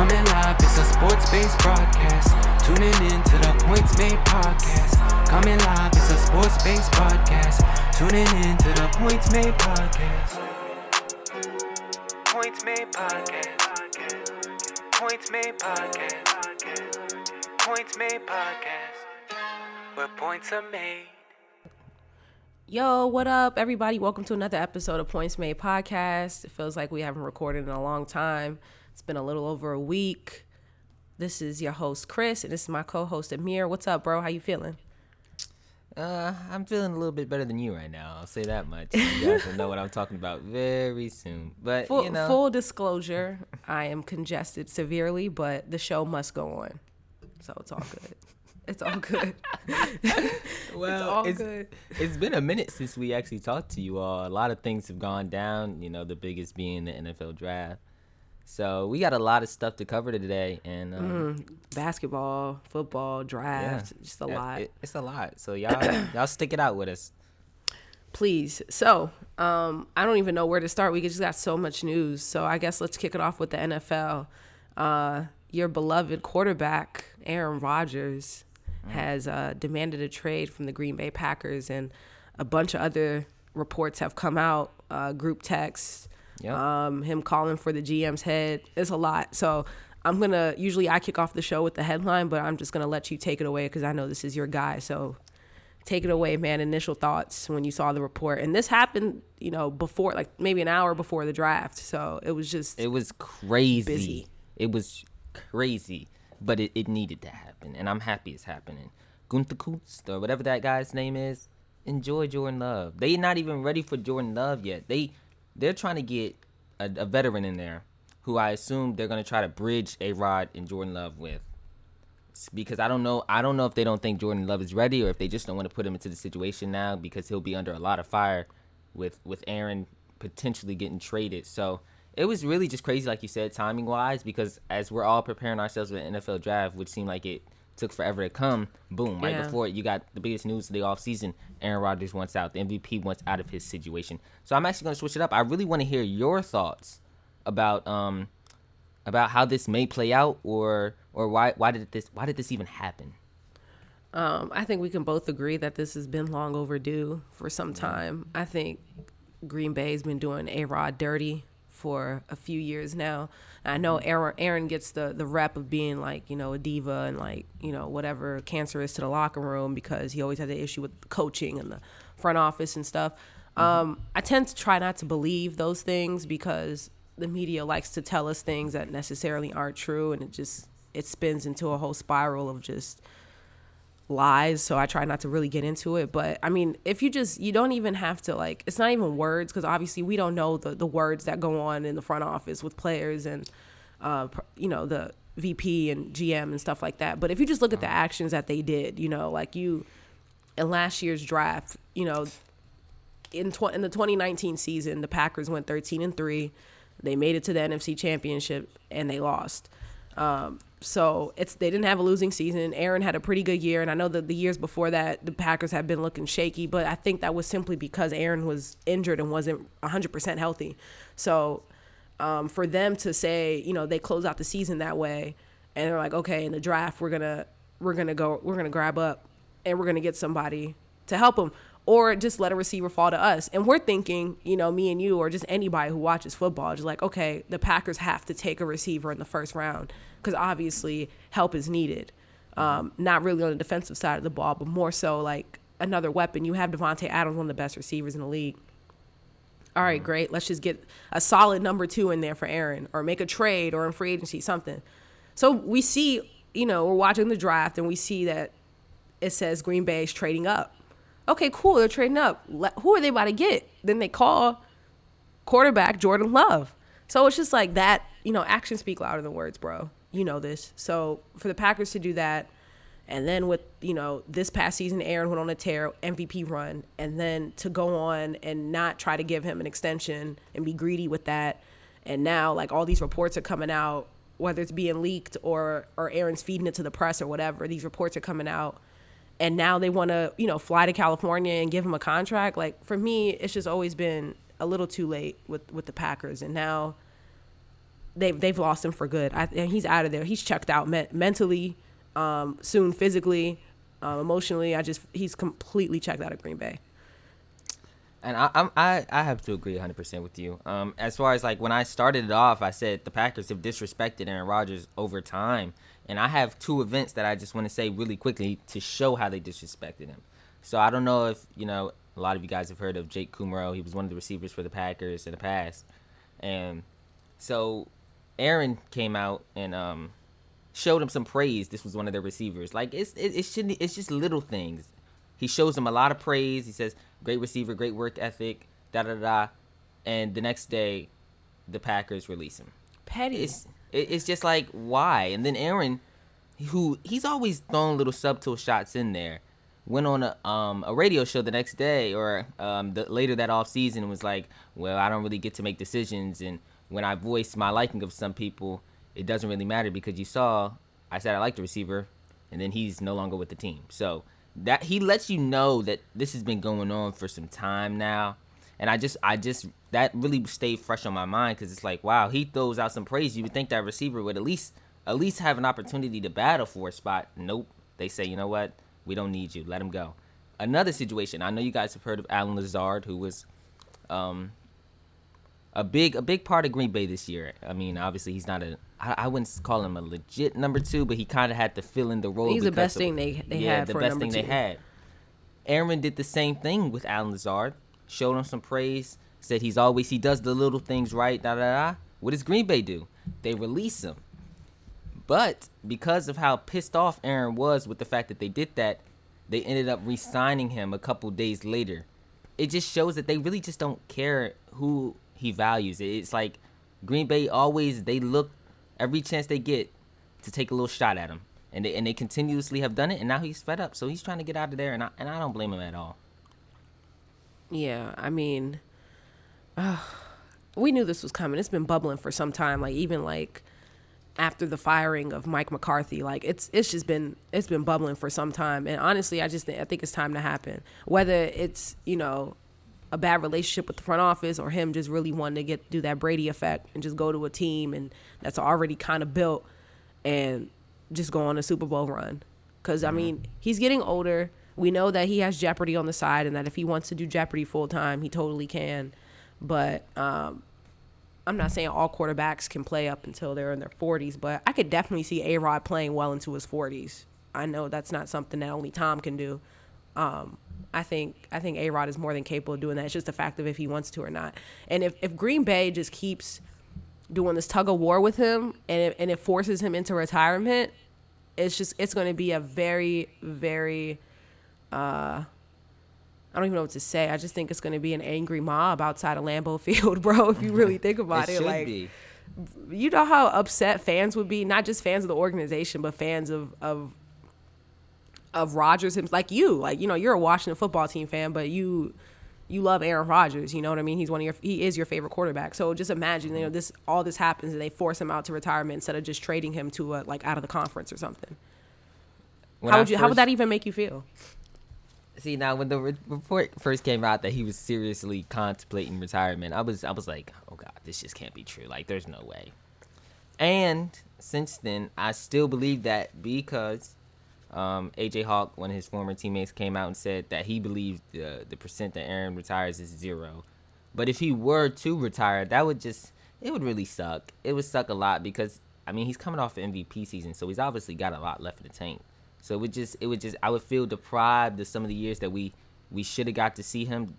Coming live, it's a sports based broadcast. Tuning in to the Points Made podcast. Coming live, it's a sports based podcast. Tuning in to the Points Made podcast. Points Made podcast. Points Made podcast. Points Made podcast. Where points are made. Yo, what up, everybody? Welcome to another episode of Points Made Podcast. It feels like we haven't recorded in a long time. It's been a little over a week. This is your host Chris, and this is my co-host Amir. What's up, bro? How you feeling? Uh, I'm feeling a little bit better than you right now. I'll say that much. You guys will know what I'm talking about very soon. But Full, you know, full disclosure, I am congested severely, but the show must go on, so it's all good. It's all good. well, all it's, good. it's been a minute since we actually talked to you all. A lot of things have gone down. You know, the biggest being the NFL draft. So we got a lot of stuff to cover today, and um, Basketball, football, yeah, draft, just a Yeah, lot. it- it's a lot. So y'all, y'all stick it out with us. Please. So, um, I don't even know where to start. We just got so much news. So I guess let's kick it off with the NFL. Uh, your beloved quarterback, Aaron Rodgers, has uh, demanded a trade from the Green Bay Packers, and a bunch of other reports have come out. Uh, group texts, Yep. um, him calling for the GM's head. It's a lot. So I'm gonna usually I kick off the show with the headline, but I'm just gonna let you take it away because I know this is your guy. So take it away, man. Initial thoughts when you saw the report, and this happened, you know, before like maybe an hour before the draft. So it was just It was crazy. Busy. It was crazy, but it, it needed to happen, and I'm happy it's happening. Gunther Kutz, or whatever that guy's name is, enjoy Jordan Love. They're not even ready for Jordan Love yet. They they're trying to get a, a veteran in there, who I assume they're gonna try to bridge a Rod and Jordan Love with. Because I don't know, I don't know if they don't think Jordan Love is ready, or if they just don't want to put him into the situation now because he'll be under a lot of fire with with Aaron potentially getting traded. So it was really just crazy, like you said, timing wise, because as we're all preparing ourselves for the NFL draft, which seemed like it took forever to come, boom, right Yeah. before it, you got the biggest news of the offseason. Aaron Rodgers wants out. The MVP wants out of his situation. So I'm actually going to switch it up. I really want to hear your thoughts about um about how this may play out or or why why did this why did this even happen? Um, I think we can both agree that this has been long overdue for some time. I think Green Bay's been doing A Rod dirty for a few years now. I know Aaron, Aaron gets the, the rep of being like, you know, a diva and like, you know, whatever cancer is to the locker room because he always had the issue with coaching and the front office and stuff. Um, I tend to try not to believe those things because the media likes to tell us things that necessarily aren't true and it just it spins into a whole spiral of just lies so i try not to really get into it but i mean if you just you don't even have to like it's not even words because obviously we don't know the, the words that go on in the front office with players and uh you know the vp and gm and stuff like that but if you just look at the actions that they did you know like you in last year's draft you know in, tw- in the 2019 season the packers went 13 and 3 they made it to the nfc championship and they lost. Um, so it's they didn't have a losing season. Aaron had a pretty good year, and I know that the years before that the Packers had been looking shaky, but I think that was simply because Aaron was injured and wasn't 100% healthy. So um, for them to say, you know, they close out the season that way, and they're like, okay, in the draft we're gonna we're gonna go we're gonna grab up and we're gonna get somebody to help them. Or just let a receiver fall to us. And we're thinking, you know, me and you, or just anybody who watches football, just like, okay, the Packers have to take a receiver in the first round because obviously help is needed. Um, not really on the defensive side of the ball, but more so like another weapon. You have Davante Adams, one of the best receivers in the league. All right, great. Let's just get a solid number two in there for Aaron, or make a trade, or in free agency, something. So we see, you know, we're watching the draft, and we see that it says Green Bay is trading up. Okay, cool. They're trading up. Who are they about to get? Then they call quarterback Jordan Love. So it's just like that, you know, actions speak louder than words, bro. You know this. So for the Packers to do that, and then with, you know, this past season, Aaron went on a tear MVP run, and then to go on and not try to give him an extension and be greedy with that. And now, like, all these reports are coming out, whether it's being leaked or, or Aaron's feeding it to the press or whatever, these reports are coming out and now they want to you know fly to California and give him a contract. Like for me, it's just always been a little too late with with the Packers, and now they've they've lost him for good. I, and he's out of there. He's checked out me- mentally, um, soon physically, um, emotionally. I just he's completely checked out of Green Bay. And I, I, I have to agree 100% with you. Um, as far as like when I started it off, I said the Packers have disrespected Aaron Rodgers over time. And I have two events that I just want to say really quickly to show how they disrespected him. So I don't know if, you know, a lot of you guys have heard of Jake Kumerow. He was one of the receivers for the Packers in the past. And so Aaron came out and um, showed him some praise. This was one of their receivers. Like it's it, it shouldn't it's just little things. He shows him a lot of praise. He says, "Great receiver, great work ethic." Da da da. And the next day, the Packers release him. Petty. It's it, it's just like why? And then Aaron, who he's always thrown little subtle shots in there, went on a um a radio show the next day or um the, later that off season was like, "Well, I don't really get to make decisions, and when I voice my liking of some people, it doesn't really matter because you saw I said I like the receiver, and then he's no longer with the team." So that he lets you know that this has been going on for some time now and i just i just that really stayed fresh on my mind because it's like wow he throws out some praise you would think that receiver would at least at least have an opportunity to battle for a spot nope they say you know what we don't need you let him go another situation i know you guys have heard of Allen Lazard who was um a big a big part of Green Bay this year. I mean, obviously he's not a I, I wouldn't call him a legit number two, but he kind of had to fill in the role. He's the best of- thing they they yeah, had the best thing two. they had. Aaron did the same thing with Allen Lazard. Showed him some praise. Said he's always he does the little things right. Da da da. What does Green Bay do? They release him. But because of how pissed off Aaron was with the fact that they did that, they ended up re-signing him a couple days later. It just shows that they really just don't care who he values. It's like Green Bay always they look every chance they get to take a little shot at him, and they and they continuously have done it. And now he's fed up, so he's trying to get out of there, and I and I don't blame him at all. Yeah, I mean, uh, we knew this was coming. It's been bubbling for some time. Like even like after the firing of Mike McCarthy, like it's it's just been it's been bubbling for some time. And honestly, I just think, I think it's time to happen. Whether it's you know a bad relationship with the front office or him just really wanting to get do that Brady effect and just go to a team and that's already kind of built and just go on a Super Bowl run. Because I mean, he's getting older. We know that he has Jeopardy on the side, and that if he wants to do Jeopardy full time, he totally can. But um, I'm not saying all quarterbacks can play up until they're in their 40s, but I could definitely see A Rod playing well into his 40s. I know that's not something that only Tom can do. Um, I think I think A Rod is more than capable of doing that. It's just the fact of if he wants to or not. And if, if Green Bay just keeps doing this tug of war with him and it, and it forces him into retirement, it's just it's going to be a very very uh I don't even know what to say. I just think it's going to be an angry mob outside of Lambeau Field, bro. If you really think about it, should like be. you know how upset fans would be, not just fans of the organization, but fans of of of Rodgers him like you. Like, you know, you're a Washington football team fan, but you you love Aaron Rodgers, you know what I mean? He's one of your he is your favorite quarterback. So just imagine, you know, this all this happens and they force him out to retirement instead of just trading him to a like out of the conference or something. When how I would you how would that even make you feel? See now, when the re- report first came out that he was seriously contemplating retirement, I was I was like, oh god, this just can't be true. Like, there's no way. And since then, I still believe that because um, AJ Hawk, one of his former teammates, came out and said that he believed the the percent that Aaron retires is zero. But if he were to retire, that would just it would really suck. It would suck a lot because I mean he's coming off an MVP season, so he's obviously got a lot left in the tank. So it would just it would just I would feel deprived of some of the years that we we should have got to see him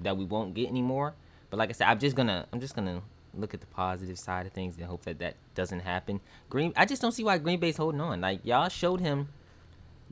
that we won't get anymore. But like I said, I'm just gonna I'm just gonna look at the positive side of things and hope that that doesn't happen. Green I just don't see why Green Bay's holding on. Like y'all showed him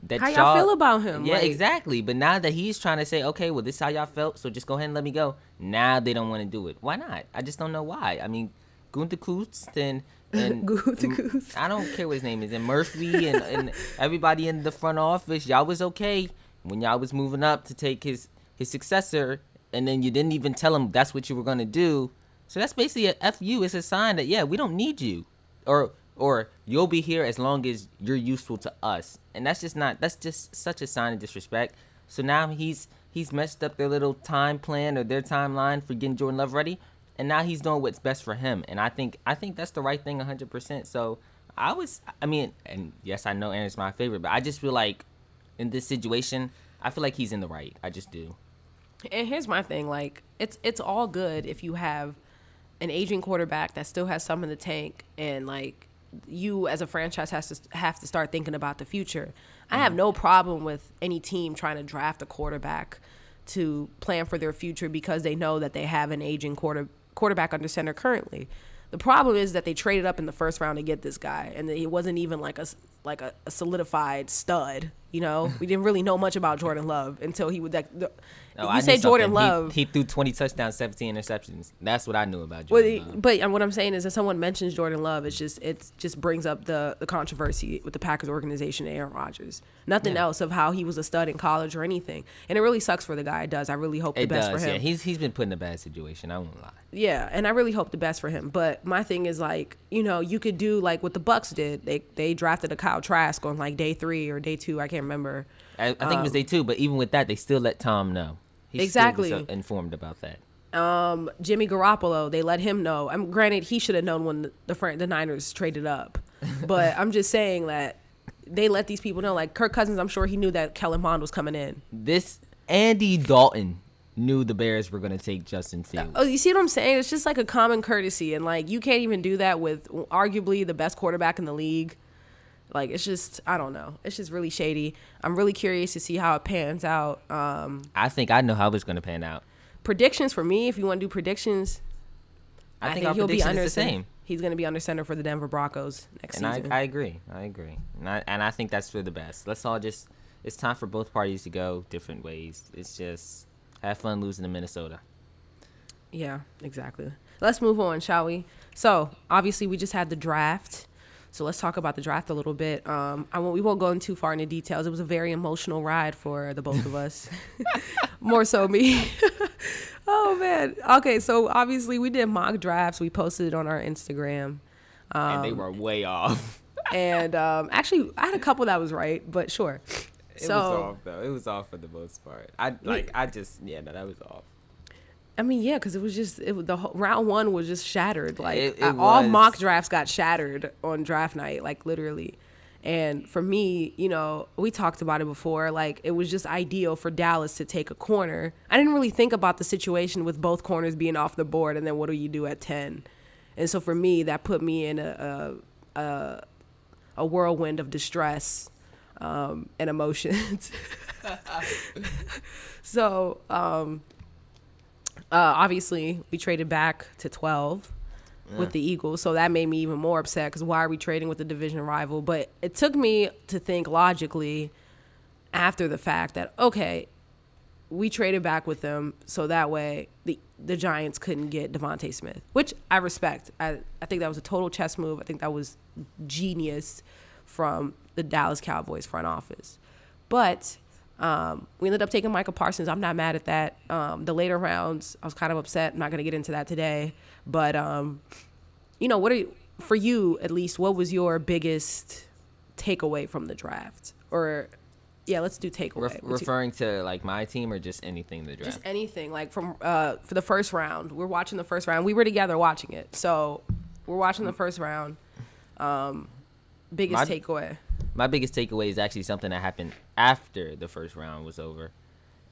that How y'all feel about him? Yeah, Like- exactly. But now that he's trying to say, okay, well, this is how y'all felt, so just go ahead and let me go. Now they don't want to do it. Why not? I just don't know why. I mean, Gunther Kutz and and M- Kutz. I don't care what his name is, and Murphy and, and everybody in the front office, y'all was okay when y'all was moving up to take his his successor, and then you didn't even tell him that's what you were gonna do. So that's basically a fu. It's a sign that yeah, we don't need you, or or you'll be here as long as you're useful to us, and that's just not. That's just such a sign of disrespect. So now he's he's messed up their little time plan or their timeline for getting Jordan Love ready, and now he's doing what's best for him. And I think I think that's the right thing, hundred percent. So I was, I mean, and yes, I know Aaron's my favorite, but I just feel like in this situation, I feel like he's in the right. I just do. And here's my thing: like, it's it's all good if you have an aging quarterback that still has some in the tank, and like you as a franchise has to have to start thinking about the future. I have mm-hmm. no problem with any team trying to draft a quarterback to plan for their future because they know that they have an aging quarter quarterback under center currently. The problem is that they traded up in the first round to get this guy, and he wasn't even like a like a, a solidified stud. You know, we didn't really know much about Jordan Love until he would like. The, you I say Jordan something. He- Love, He, threw 20 touchdowns, 17 interceptions. That's what I knew about Jordan. Love. but uh, what I'm saying is if someone mentions Jordan Love, it's just it just brings up the the controversy with the Packers organization and Aaron Rodgers. Nothing Yeah. else of how he was a stud in college or anything, and it really sucks for the guy. It does. I really hope the best does, for him. yeah. He's he's been put in a bad situation. I won't lie. Yeah, and I really hope the best for him. But my thing is like, you know, you could do like what the Bucks did. They they drafted a Kyle Trask on like day three or day two. I can't remember. I, I think it was day two, but even with that, they still let Tom know. He Exactly. uh, informed about that. Um, Jimmy Garoppolo, they let him know. I'm granted he should have known when the the, Fran- the Niners traded up, but I'm just saying that they let these people know. Like Kirk Cousins, I'm sure he knew that Kellen Mond was coming in. This Andy Dalton knew the Bears were going to take Justin Fields. Oh, you see what I'm saying? It's just like a common courtesy, and like you can't even do that with arguably the best quarterback in the league. Like it's just, I don't know. It's just really shady. I'm really curious to see how it pans out. Um, I think I know how it's going to pan out. predictions for me, if you want to do predictions, I, think, he'll be under the same. He's going to be under center for the Denver Broncos next And I. I agree. I agree. And I, and I think that's for the best. Let's all just, it's time for both parties to go different ways. It's just have fun losing to Minnesota. Yeah, exactly. Let's move on, shall we? So, obviously, we just had the draft. So let's talk about the draft a little bit. Um, I won't, we won't go in too far into details. It was a very emotional ride for the both of us, more so me. oh man. Okay, so obviously we did mock drafts. We posted it on our Instagram, and they were way off. and um, actually I had a couple that was right, but sure. It so was off though. It was off for the most part. I like. I just yeah. No, that was off. I mean, yeah, because it was just it, the whole, round one was just shattered. Like It- it uh, all mock drafts got shattered on draft night, like literally. And for me, you know, we talked about it before. Like it was just ideal for Dallas to take a corner. I didn't really think about the situation with both corners being off the board, and then what do you do at ten? And so for me, that put me in a a, a, a whirlwind of distress um, and emotions. so um, uh, obviously, we traded back to 12 with the Eagles. So that made me even more upset because why are we trading with a division rival? But it took me to think logically after the fact that, okay, we traded back with them so that way the the Giants couldn't get DeVonta Smith, which I respect. I, I think that was a total chess move. I think that was genius from the Dallas Cowboys front office. But um, we ended up taking Michael Parsons. I'm not mad at that. Um, the later rounds, I was kind of upset. I'm not going to get into that today. But, um, you know, what are you, for you at least, what was your biggest takeaway from the draft? Or, yeah, let's do takeaway. Ref- What's your- referring to like my team or just anything the draft. just anything like from uh for the first round we're watching the first round we were together watching it so we're watching the first round um biggest My- takeaway my biggest takeaway is actually something that happened after the first round was over.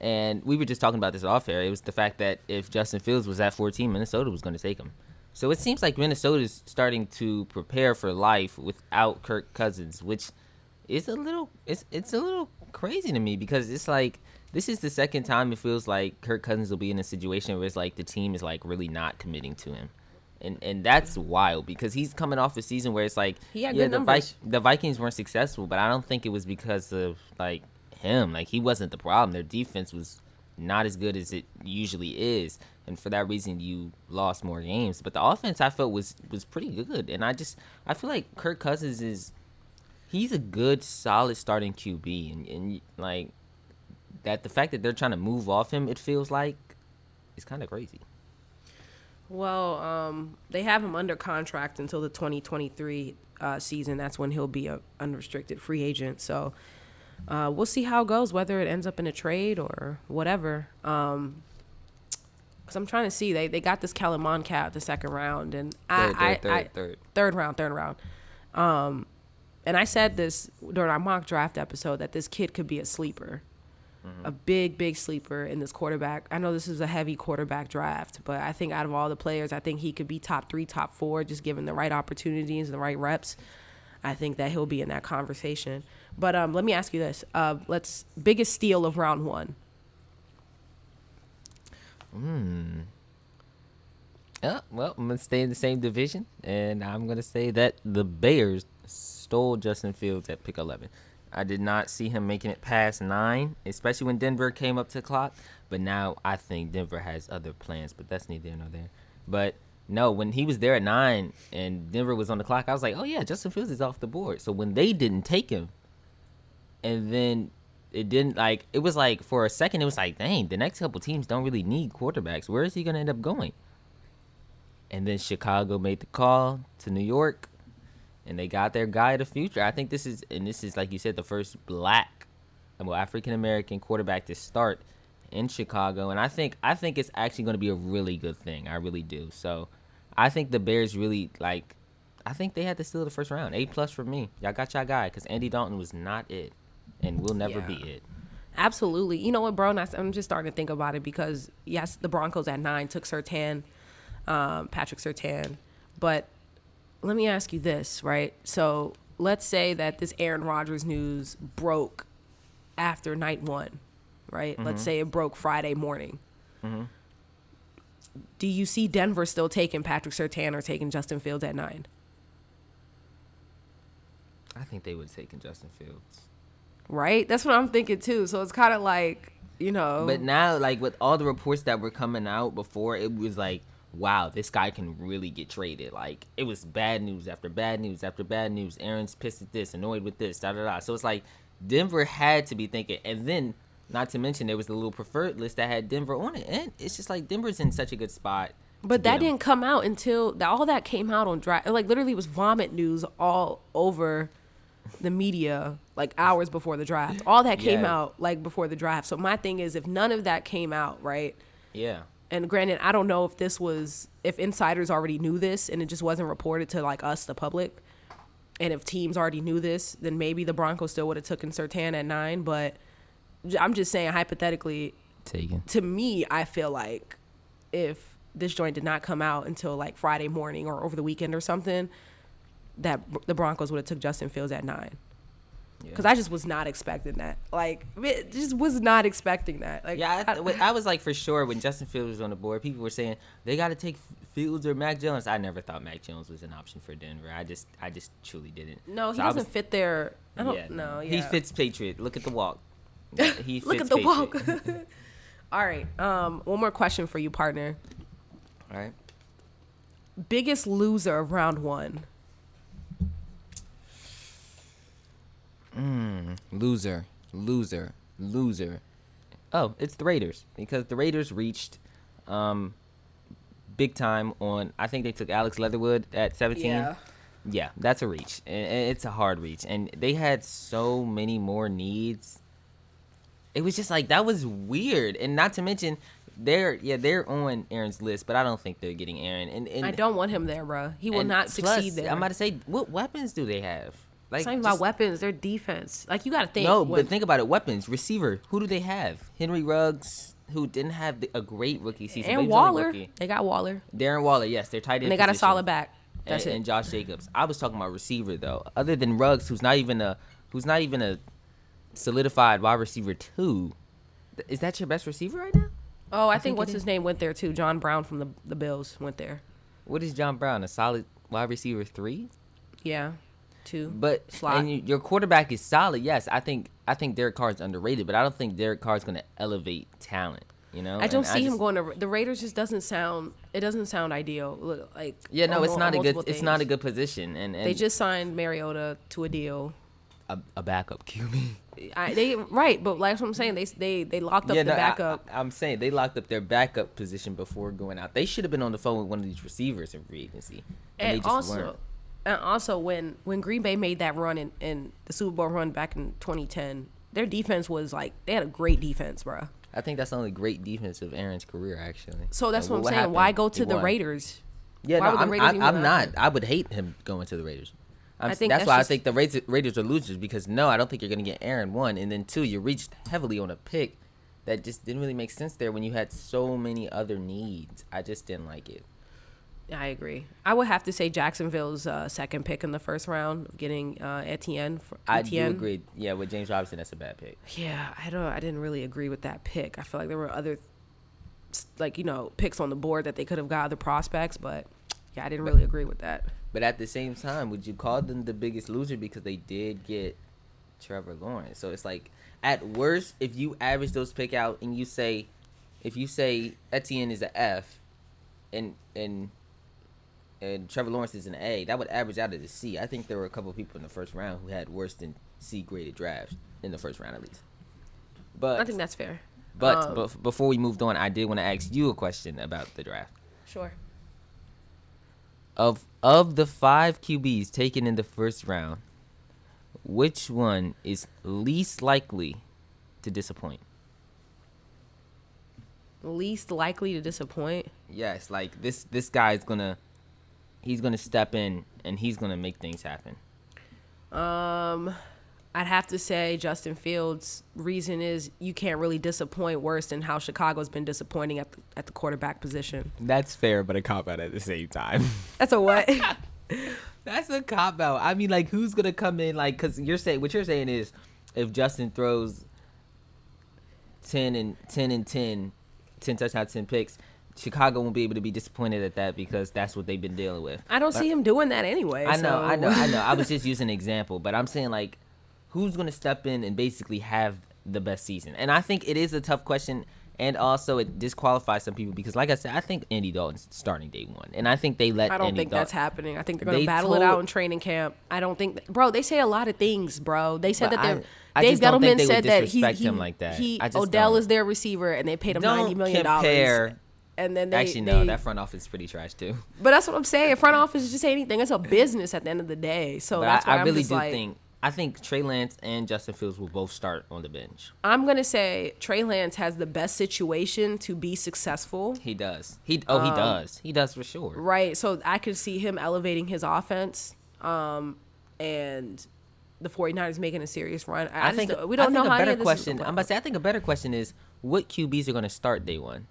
And we were just talking about this off air. It was the fact that if Justin Fields was at 14, Minnesota was going to take him. So it seems like Minnesota's starting to prepare for life without Kirk Cousins, which is a little it's it's a little crazy to me because it's like this is the second time it feels like Kirk Cousins will be in a situation where it's like the team is like really not committing to him. And and that's wild because he's coming off a season where it's like He had yeah, the, numbers. the Vikings weren't successful, but I don't think it was because of like him. Like he wasn't the problem. Their defense was not as good as it usually is, and for that reason, you lost more games. But the offense I felt was was pretty good, and I just I feel like Kirk Cousins is he's a good, solid starting QB, and and like that the fact that they're trying to move off him, it feels like, is kind of crazy. Well um they have him under contract until the 2023 uh season. That's when he'll be a unrestricted free agent. So uh we'll see how it goes whether it ends up in a trade or whatever. Um Cause I'm trying to see. They they got this Mond cat the second round, and I Third, I, third, I third, third. third round, third round. Um, and I said this during our mock draft episode that this kid could be a sleeper, a big big sleeper in this quarterback. I know this is a heavy quarterback draft, but I think out of all the players, I think he could be top three, top four, just given the right opportunities, and the right reps. I think that he'll be in that conversation. But um, let me ask you this: uh, Let's biggest steal of round one. Hmm. Yeah, well, I'm gonna stay in the same division, and I'm gonna say that the Bears stole Justin Fields at pick 11. I did not see him making it past nine, especially when Denver came up to the clock. But now I think Denver has other plans, but that's neither nor there. But no, when he was there at nine and Denver was on the clock, I was like, oh yeah, Justin Fields is off the board. So when they didn't take him, and then it didn't like it was like for a second it was like, dang, the next couple teams don't really need quarterbacks. Where is he gonna end up going? And then Chicago made the call to New York, and they got their guy of the future. I think this is, and this is like you said, the first black, well, African American quarterback to start in Chicago, and I think I think it's actually going to be a really good thing. I really do. So, I think the Bears really like. I think they had to steal the first round. A plus for me. Y'all got y'all guy because Andy Dalton was not it, and will never be it. Absolutely. You know what, bro? I- I'm just starting to think about it because yes, the Broncos at nine took Surtain, um, Patrick Surtain, but let me ask you this, right? So let's say that this Aaron Rodgers news broke after night one, right? Let's mm-hmm. say it broke Friday morning. Mm-hmm. Do you see Denver still taking Patrick Surtain or taking Justin Fields at nine? I think they would have taken Justin Fields. Right? That's what I'm thinking too. So it's kind of like, you know. But now, like with all the reports that were coming out before, it was like, wow, this guy can really get traded. Like it was bad news after bad news after bad news. Aaron's pissed at this, annoyed with this, da da da. So it's like Denver had to be thinking, and then not to mention there was the little preferred list that had Denver on it, and it's just like Denver's in such a good spot. But that didn't come out until all that came out on draft. Like literally, was vomit news all over the media like hours before the draft. All that came Yeah. out like before the draft. So my thing is, if none of that came out, right? Yeah. And granted, I don't know if this was if insiders already knew this and it just wasn't reported to like us, the public. And if teams already knew this, then maybe the Broncos still would have taken Surtain at nine. But I'm just saying hypothetically, Taken. to me, I feel like if this joint did not come out until like Friday morning or over the weekend or something, that the Broncos would have took Justin Fields at nine. Because I just was not expecting that. Like, just was not expecting that. Like, Yeah, I, I- I was like for sure when Justin Fields was on the board, people were saying they got to take Fields or Mac Jones. I never thought Mac Jones was an option for Denver. I just, I just truly didn't. no, he So doesn't was- fit there. I don't know. yeah, know. He fits Patriot. Look at the walk. He Look fits at the walk. Patriot. All right. Um, one more question for you, partner. All right. Biggest loser of round one. Loser, loser, loser. Oh, it's the Raiders because the Raiders reached um, big time on. I think they took Alex Leatherwood at 17. Yeah. Yeah, that's a reach. And and it's a hard reach. And they had so many more needs. It was just like that was weird. And not to mention they're yeah, they're on Aaron's list, but I don't think they're getting Aaron. And, and I don't want him there, bro. He will and not plus, succeed there. I'm about to say, what weapons do they have? Like about weapons. Their defense. Like you got to think. no, when- but think about it. Weapons, receiver. Who do they have? Henry Ruggs, who didn't have the, a great rookie season. and he was only Waller. They got Waller, Darren Waller, yes, they're tight end. and they got a solid back. That's and, it. and Josh Jacobs. I was talking about receiver though. Other than Ruggs, who's not even a who's not even a solidified wide receiver two. Is that your best receiver right now? oh, I, think think what's his name went there too. John Brown from the the Bills went there. What is John Brown? A solid wide receiver three? Yeah, two. But Slot. and you, your quarterback is solid. Yes, I think I think Derek Carr's underrated, but I don't think Derek Carr Carr's going to elevate talent. You know, I don't And see him just- going to the Raiders. Just doesn't sound. It doesn't sound ideal. Like Yeah, no, on it's not a good. multiple It's not a good position, and, and They just signed Mariota to a deal. a, a backup QB. I, they right, but like what I'm saying, they they they locked up the no, I- backup. I, am saying they locked up their backup position before going out. They should have been on the phone with one of these receivers in free agency, and, they and just also, weren't. And also when when Green Bay made that run in, in the Super Bowl run back in 2010, their defense was like they had a great defense, bro. I think that's the only great defense of Aaron's career, actually. So that's And what I'm saying. happened? Why go to He the won. Raiders? Yeah, Why no, I'm, Raiders I'm, I'm not. I would hate him going to the Raiders. I'm, I think that's, that's why just- I think the Raiders, Raiders are losers because no, I don't think you're going to get Aaron one, and then two, you reached heavily on a pick that just didn't really make sense there when you had so many other needs. I just didn't like it. I agree. I would have to say Jacksonville's uh, second pick in the first round, of getting uh, Etienne. For, I do agree. Yeah, with James Robinson, that's a bad pick. Yeah, I don't. I didn't really agree with that pick. I feel like there were other, like you know, picks on the board that they could have got other prospects, but yeah, I didn't really agree with that. But at the same time, would you call them the biggest loser because they did get Trevor Lawrence? So it's like at worst, if you average those pick out and you say, if you say Etienne is a F, and and and Trevor Lawrence is an A, that would average out as a C. I think there were a couple of people in the first round who had worse than C graded drafts in the first round at least. But I think that's fair. but um, bef- before we moved on, I did want to ask you a question about the draft. Sure. of of the five QBs taken in the first round, which one is least likely to disappoint? Least likely to disappoint. Yes, like this this guy is gonna he's gonna step in and he's gonna make things happen. Um, I'd have to say Justin Fields. Reason is you can't really disappoint worse than how Chicago's been disappointing at the, at the quarterback position. That's fair, but a cop out at the same time. That's a what? That's a cop out. I mean, like, who's gonna come in? Like, cause you're saying what you're saying is, if Justin throws ten and ten and 10, 10 touchdowns, ten picks, Chicago won't be able to be disappointed at that because that's what they've been dealing with. I don't see him doing that anyway. I know, so- I know, I know. I was just using an example, but I'm saying like, who's gonna step in and basically have the best season? And I think it is a tough question, and also it disqualifies some people because, like I said, I think Andy Dalton's starting day one, and I think they let. I don't Andy think Dal- that's happening. I think they're gonna They battle it out in training camp. I don't think, that, bro. They say a lot of things, bro. They said that they're. I- Dave just don't think Gettleman said that he, he, him like that. he Odell don't. is their receiver, and they paid him ninety Don't million dollars. And then they Actually, no, they- that front office is pretty trash too. But that's what I'm saying. Front office is just anything. It's a business at the end of the day. So But that's why I, I am really do like, think I think Trey Lance and Justin Fields will both start on the bench. I'm gonna say Trey Lance has the best situation to be successful. He does. He oh he Um, does. He does for sure. Right. So I could see him elevating his offense. Um, and the 49ers making a serious run. I, I, think don't- we I don't know think how a better any of this is question. I'm about to say I think a better question is what QBs are going to start day one.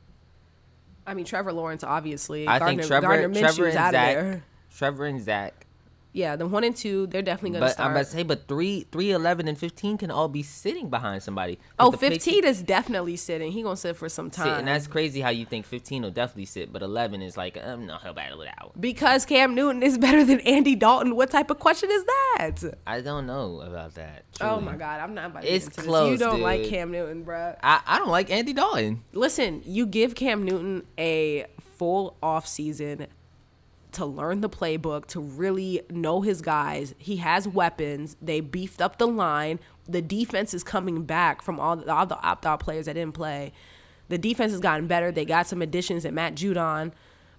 I mean, Trevor Lawrence, obviously. I Gardner, think Trevor, Gardner Trevor Minshew's and out Zach, of there. Trevor and Zach. Yeah, the one and two, they're definitely going to But start. I'm about to say, but three, three, eleven, and fifteen can all be sitting behind somebody. oh, 15 Patri- is definitely sitting. He going to sit for some sit, time. and that's crazy how you think 15 will definitely sit, but 11 is like, um, no, he'll battle it out. because Cam Newton is better than Andy Dalton. What type of question is that? I don't know about that. Oh my God, I'm not about to It's close, this. You don't like. Cam Newton, bruh. I, I don't like Andy Dalton. Listen, you give Cam Newton a full off season to learn the playbook, to really know his guys. He has weapons. They beefed up the line. The defense is coming back from all the, all the opt out players that didn't play. The defense has gotten better. They got some additions at Matt Judon,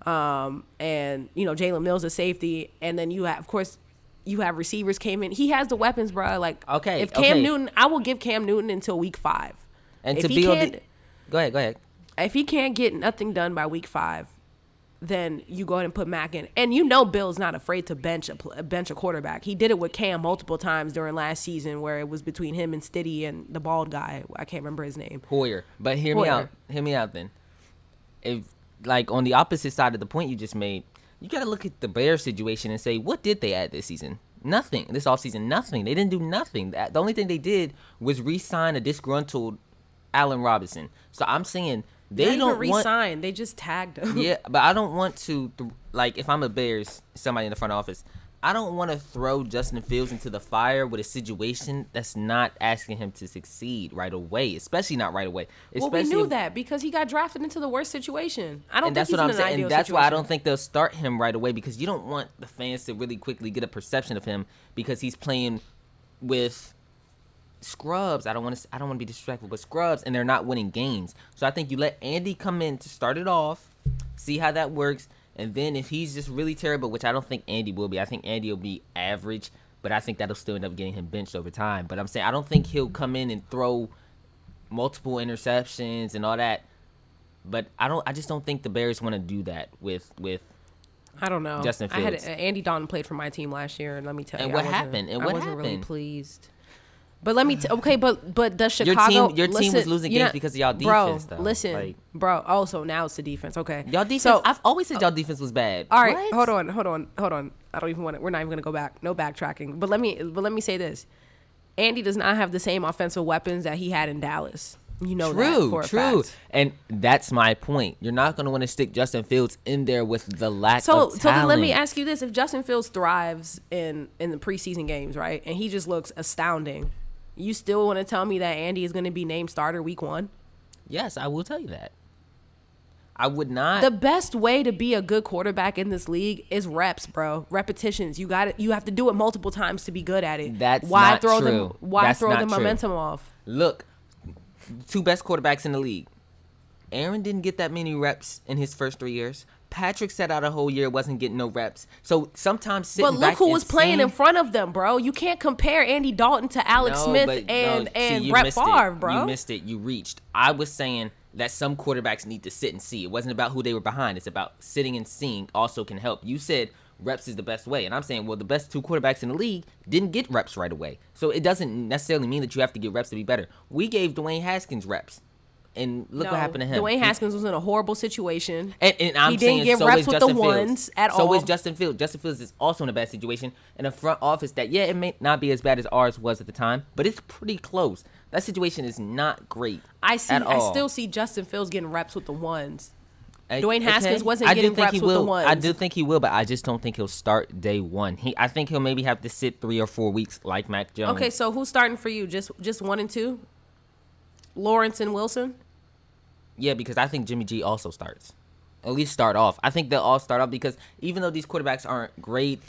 um, and you know Jalen Mills, a safety, and then you have, of course, you have receivers came in. He has the weapons, bro. Like, Okay, if Cam okay. Newton, I will give Cam Newton until week five. And If to build can't- go ahead, go ahead. if he can't get nothing done by week five, then you go ahead and put Mac in. And you know Bill's not afraid to bench a bench a quarterback. He did it with Cam multiple times during last season, where it was between him and Stiddy and the bald guy. I can't remember his name. Hoyer. But hear me out. Hear me out then. If like on the opposite side of the point you just made, you got to look at the Bears situation and say, what did they add this season? Nothing. This offseason, nothing. They didn't do nothing. The the only thing they did was re-sign a disgruntled Allen Robinson. So I'm saying they They don't want. resign. They just tagged him. yeah, but I don't want to th- like if I'm a Bears, somebody in the front office. I don't want to throw Justin Fields into the fire with a situation that's not asking him to succeed right away, especially not right away. Well, we knew that because he got drafted into the worst situation. I don't and think that's he's what I'm saying. And that's why I don't think they'll start him right away because you don't want the fans to really quickly get a perception of him because he's playing with scrubs. I don't want to. I don't want to be disrespectful, but scrubs, and they're not winning games. So I think you let Andy come in to start it off, see how that works, and then if he's just really terrible, which I don't think Andy will be. I think Andy will be average, but I think that'll still end up getting him benched over time. But I'm saying I don't think he'll come in and throw multiple interceptions and all that. But I don't. I just don't think the Bears want to do that with with. I don't know. Justin I had Andy Dalton played for my team last year, and let me tell And you, what I wasn't- happened? And I what wasn't really happened? pleased. But let me t- okay, but but does Your Chicago? team- your team was listen, losing games because of y'all defense, Bro, though. listen, Like- bro. Oh, so now it's the defense. Okay, Y'all defense. So, I've always said uh, y'all defense was bad. all right, What? hold on, hold on, hold on. I don't even want to. We're not even gonna go back. No backtracking. But let me. But let me say this: Andy does not have the same offensive weapons that he had in Dallas. You know that True, true, and that's my point. You're not going to want to stick Justin Fields in there with the lack So, of so then let me ask you this: If Justin Fields thrives in in the preseason games, right, and he just looks astounding, you still want to tell me that Andy is going to be named starter week one? Yes, I will tell you that. I would not. The best way to be a good quarterback in this league is reps, bro. Repetitions. You got it. You have to do it multiple times to be good at it. That's why throw them. true. Why That's throw the true. momentum off? Look, two best quarterbacks in the league. Aaron didn't get that many reps in his first three years. Patrick sat out a whole year, wasn't getting no reps. So sometimes sitting But look who was playing in front of them, bro. You can't compare Andy Dalton to Alex No, Smith but no, and see, and Brett missed it. Favre, bro. You missed it. You reached. I was saying that some quarterbacks need to sit and see. It wasn't about who they were behind. It's about sitting and seeing also can help. You said reps is the best way. And I'm saying, well, the best two quarterbacks in the league didn't get reps right away. So it doesn't necessarily mean that you have to get reps to be better. We gave Dwayne Haskins reps. And look No, what happened to him. Dwayne He- Haskins was in a horrible situation. And, and I'm He didn't saying get so reps is with the Justin Fields. ones at so all. is Justin Fields. Justin Fields is also in a bad situation in a front office that yeah, it may not be as bad as ours was at the time, but it's pretty close. That situation is not great. I see. I still see Justin Fields getting reps with the ones. I- Dwayne Haskins wasn't I do getting think reps he with the will. I do think he will, but I just don't think he'll start day one. He, I think he'll maybe have to sit three or four weeks like Mac Jones. Okay, so who's starting for you? Just just one and two. Lawrence and Wilson. Yeah, because I think Jimmy G also starts. At least start off. I think they'll all start off because even though these quarterbacks aren't great,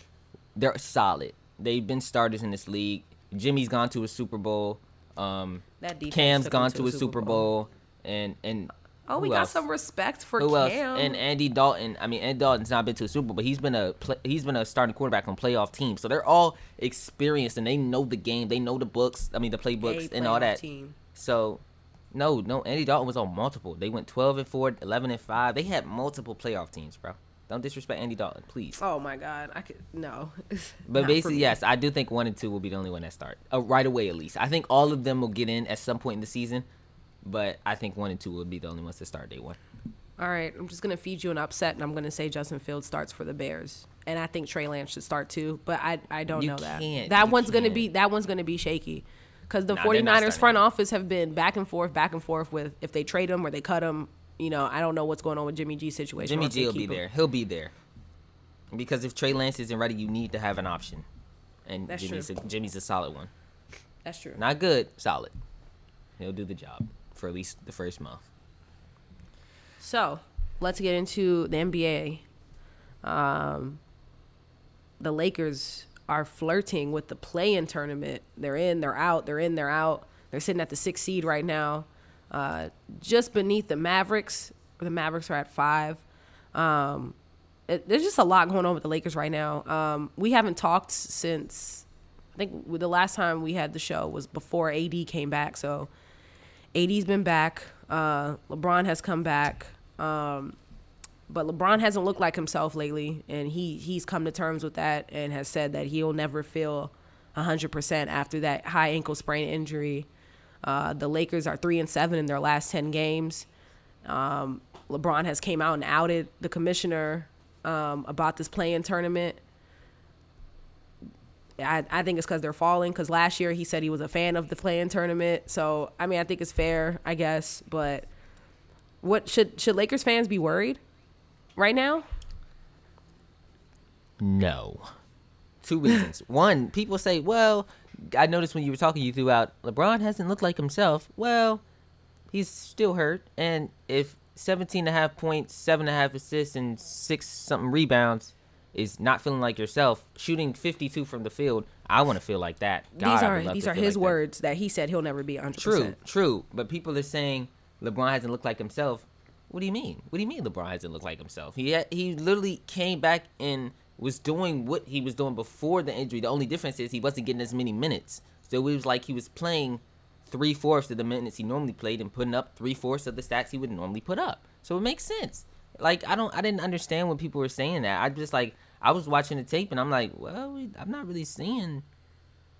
they're solid. They've been starters in this league. Jimmy's gone to a Super Bowl. Um, Cam's gone to a Super Bowl. And and Oh, we got else? some respect for Who Cam. else? And Andy Dalton. I mean, Andy Dalton's not been to a Super Bowl, but he's been a pla he's been a starting quarterback on playoff teams. So they're all experienced and they know the game. They know the books. I mean, the playbooks A and all that. team. So, no, no, Andy Dalton was on multiple. They went 12 and 4, 11 and 5. They had multiple playoff teams, bro. Don't disrespect Andy Dalton, please. Oh my God, I could no. But basically, yes, I do think one and two will be the only one that start uh, right away at least. I think all of them will get in at some point in the season, but I think one and two will be the only ones to start day one. All right, I'm just gonna feed you an upset, and I'm gonna say Justin Fields starts for the Bears, and I think Trey Lance should start too. But I I don't You know that. can't, That you one's gonna be that one's gonna be shaky, because the Nah, they're 49ers front office have been back and forth, back and forth with if they trade him or they cut him. You know, I don't know what's going on with Jimmy G's situation. Jimmy or if they G will be him. there. He'll be there because if Trey Lance isn't ready, you need to have an option, and That's Jimmy's a, Jimmy's a solid one. That's true. Not good, solid. He'll do the job for at least the first month. So let's get into the NBA. Um, the Lakers are flirting with the play-in tournament. They're in, they're out, they're in, they're out. They're sitting at the sixth seed right now, uh, just beneath the Mavericks. The Mavericks are at five. Um, it, there's just a lot going on with the Lakers right now. Um, we haven't talked since I think the last time we had the show was before AD came back. So AD's been back. Uh, LeBron has come back. Um, but LeBron hasn't looked like himself lately, and he he's come to terms with that and has said that he'll never feel 100% after that high ankle sprain injury. Uh, the Lakers are three and seven in their last 10 games. Um, LeBron has came out and outed the commissioner um, about this play-in tournament. I, I think it's because they're falling. Because last year he said he was a fan of the play-in tournament. So I mean, I think it's fair, I guess. But what should should Lakers fans be worried right now? No. Two reasons. One, people say, well, I noticed when you were talking, you threw out LeBron hasn't looked like himself. Well, he's still hurt. And if 17 and a half points, seven and a half assists, and six something rebounds is not feeling like yourself, shooting 52 from the field, I want to feel like that. God, these are these are his like that. words that he said he'll never be 100%. True, true. But people are saying LeBron hasn't looked like himself. What do you mean? What do you mean LeBron hasn't looked like himself? He had, he literally came back and was doing what he was doing before the injury. The only difference is he wasn't getting as many minutes. So it was like he was playing three fourths of the minutes he normally played and putting up three fourths of the stats he would normally put up. So it makes sense. Like I don't, I didn't understand when people were saying that. I just like I was watching the tape and I'm like, well, I'm not really seeing,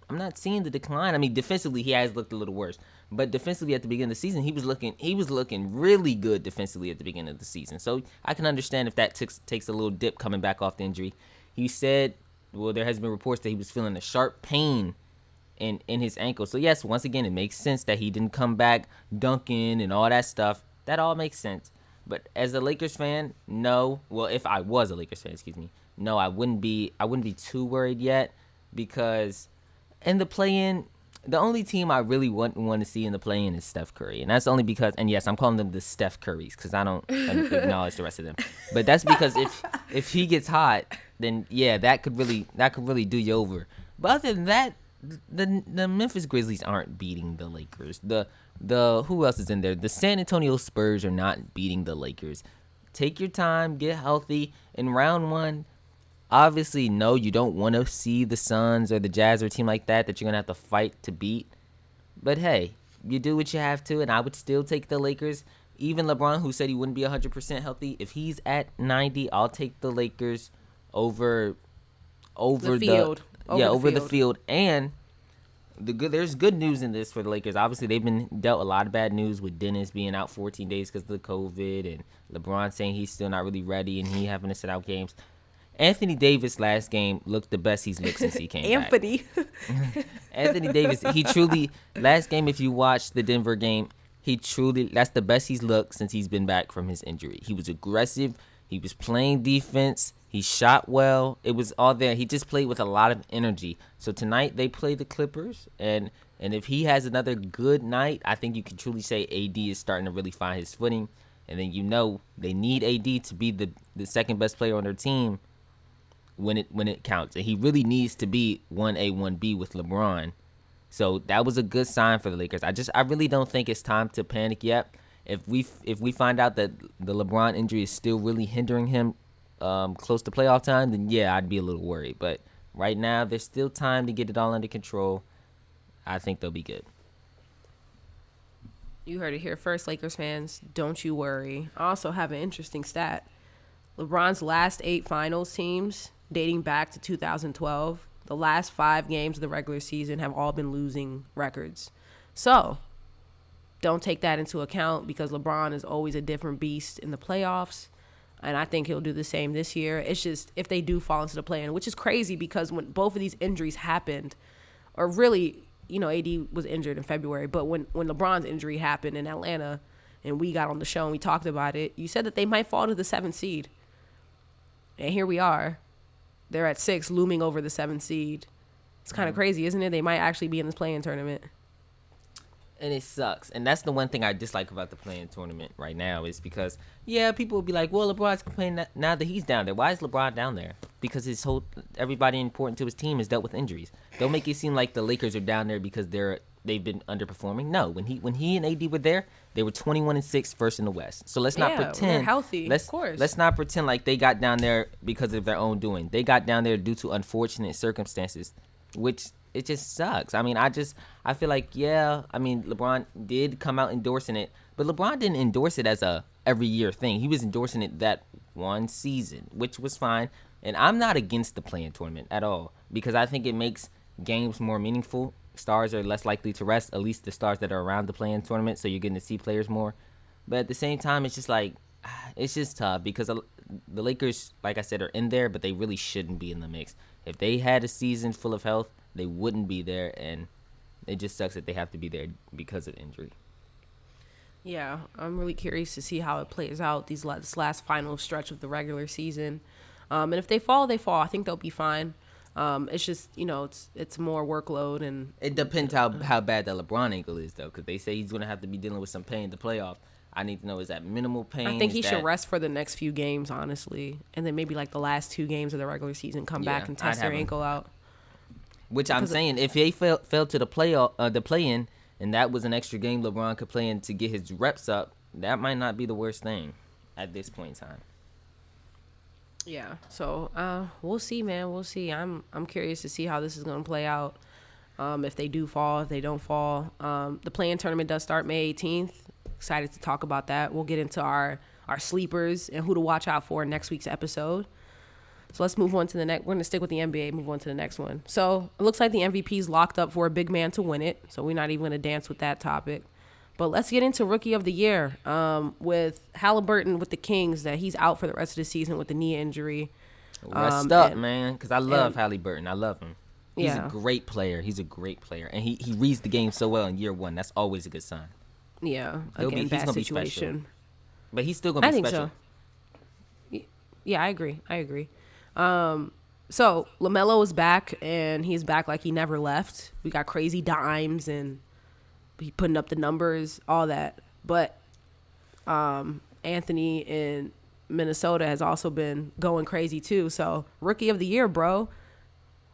I'm not seeing the decline. I mean, defensively he has looked a little worse, but defensively at the beginning of the season he was looking, he was looking really good defensively at the beginning of the season. So I can understand if that takes takes a little dip coming back off the injury. He said, well, there has been reports that he was feeling a sharp pain in in his ankle. So yes, once again, it makes sense that he didn't come back dunking and all that stuff. That all makes sense. But as a Lakers fan, no. Well, if I was a Lakers fan, excuse me, no, I wouldn't be. I wouldn't be too worried yet because in the play-in, the only team I really want want to see in the play-in is Steph Curry, and that's only because. And yes, I'm calling them the Steph Currys because I don't acknowledge the rest of them. But that's because if if he gets hot, then yeah, that could really that could really do you over. But other than that, the the Memphis Grizzlies aren't beating the Lakers. The the who else is in there? The San Antonio Spurs are not beating the Lakers. Take your time, get healthy. In round one, obviously, no, you don't want to see the Suns or the Jazz or a team like that that you're gonna have to fight to beat. But hey, you do what you have to, and I would still take the Lakers. Even LeBron, who said he wouldn't be 100% healthy, if he's at 90, I'll take the Lakers over over The field. the Over yeah the over the field. field and the good there's good news in this for the Lakers. Obviously, they've been dealt a lot of bad news with Dennis being out 14 days because of the COVID and LeBron saying he's still not really ready and he having to sit out games. Anthony Davis last game looked the best he's looked since he came back. Anthony. Anthony Davis, he truly last game if you watched the Denver game, he truly that's the best he's looked since he's been back from his injury. He was aggressive, he was playing defense, he shot well. It was all there. He just played with a lot of energy. So tonight they play the Clippers and and if he has another good night, I think you can truly say AD is starting to really find his footing. And then you know they need AD to be the, the second best player on their team when it when it counts. And he really needs to be one A one B with LeBron. So that was a good sign for the Lakers. I just I really don't think it's time to panic yet. If we if we find out that the LeBron injury is still really hindering him um, close to playoff time, then yeah, I'd be a little worried. But right now, there's still time to get it all under control. I think they'll be good. You heard it here first, Lakers fans. Don't you worry. I also have an interesting stat. LeBron's last eight finals teams, dating back to 2012, the last five games of the regular season have all been losing records. So, don't take that into account because LeBron is always a different beast in the playoffs. And I think he'll do the same this year. It's just if they do fall into the play in, which is crazy because when both of these injuries happened, or really, you know, AD was injured in February, but when when LeBron's injury happened in Atlanta, and we got on the show and we talked about it, you said that they might fall to the seventh seed, and here we are. They're at six, looming over the seventh seed. It's kind of mm-hmm. crazy, isn't it? They might actually be in this play-in tournament. and it sucks. And that's the one thing I dislike about the play-in tournament right now is because yeah, people will be like, "Well, LeBron's complaining now that he's down there. Why is LeBron down there? Because his whole everybody important to his team has dealt with injuries. Don't make it seem like the Lakers are down there because they're they've been underperforming. No, when he when he and AD were there, they were 21 and 6 first in the West. So let's not Yeah, they're pretend healthy, Let's of course. let's not pretend like they got down there because of their own doing. They got down there due to unfortunate circumstances, which it just sucks. I mean, I just I feel like yeah, I mean, LeBron did come out endorsing it, but LeBron didn't endorse it as a every year thing. He was endorsing it that one season, which was fine. And I'm not against the play-in tournament at all because I think it makes games more meaningful. Stars are less likely to rest, at least the stars that are around the play-in tournament, so you're getting to see players more. But at the same time, it's just like it's just tough because the Lakers, like I said, are in there, but they really shouldn't be in the mix. If they had a season full of health, they wouldn't be there, and it just sucks that they have to be there because of injury. Yeah, I'm really curious to see how it plays out these la- this last final stretch of the regular season. Um, and if they fall, they fall. I think they'll be fine. Um, it's just you know it's it's more workload and It depends how how bad that LeBron ankle is, though, because they say he's gonna have to be dealing with some pain to playoff. I need to know is that minimal pain? I think he should rest for the next few games, honestly, and then maybe like the last two games of the regular season, come back Yeah, and I'd test their have him. ankle out. Which I'm because of- saying, if they fell fell to the play uh, the play in, and that was an extra game LeBron could play in to get his reps up, that might not be the worst thing at this point in time. Yeah. So uh, we'll see, man. We'll see. I'm I'm curious to see how this is gonna play out. Um, if they do fall, if they don't fall, um, the play-in tournament does start May 18th. Excited to talk about that. We'll get into our our sleepers and who to watch out for next week's episode. So let's move on to the next. We're gonna stick with the NBA. Move on to the next one. So it looks like the MVP is locked up for a big man to win it. So we're not even gonna dance with that topic. But let's get into rookie of the year um, with Halliburton with the Kings. That he's out for the rest of the season with the knee injury. Rest Um, up, and- man, because I love and- Halliburton. I love him. He's Yeah. a great player. He's a great player, and he, he reads the game so well in year one. That's always a good sign. Yeah, He'll be- he's be special. situation. But he's still gonna be I think special. so. Yeah, I agree. I agree. Um, so LaMelo is back, and he's back like he never left. We got crazy dimes, and he putting up the numbers, all that. But um, Anthony in Minnesota has also been going crazy too. So rookie of the year, bro.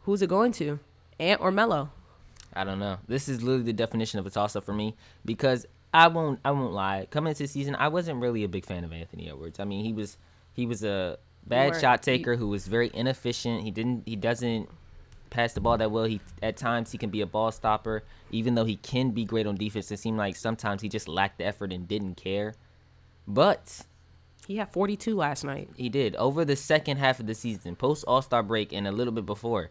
Who's it going to? Ant or Melo? I don't know. This is literally the definition of a toss up for me because I won't I won't lie. Coming into the season, I wasn't really a big fan of Anthony Edwards. I mean, he was he was a bad shot taker who was very inefficient. He didn't he doesn't pass the ball that well. He at times he can be a ball stopper, even though he can be great on defense. It seemed like sometimes he just lacked the effort and didn't care. But He had 42 last night. he did over the second half of the season, post All Star break, and a little bit before.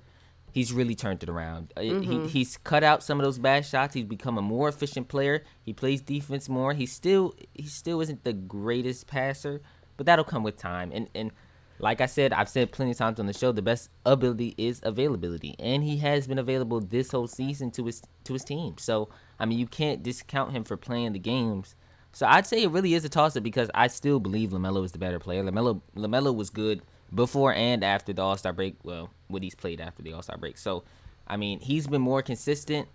He's really turned it around. Uh, He, he's cut out some of those bad shots. He's become a more efficient player. He plays defense more. He still he still isn't the greatest passer, but that'll come with time. And and like I said, I've said plenty of times on the show, the best ability is availability, and he has been available this whole season to his to his team. So I mean, you can't discount him for playing the games. So I'd say it really is a toss up because I still believe LaMelo is the better player. LaMelo LaMelo was good before and after the All Star break. Well, what he's played after the All Star break. So I mean, he's been more consistent,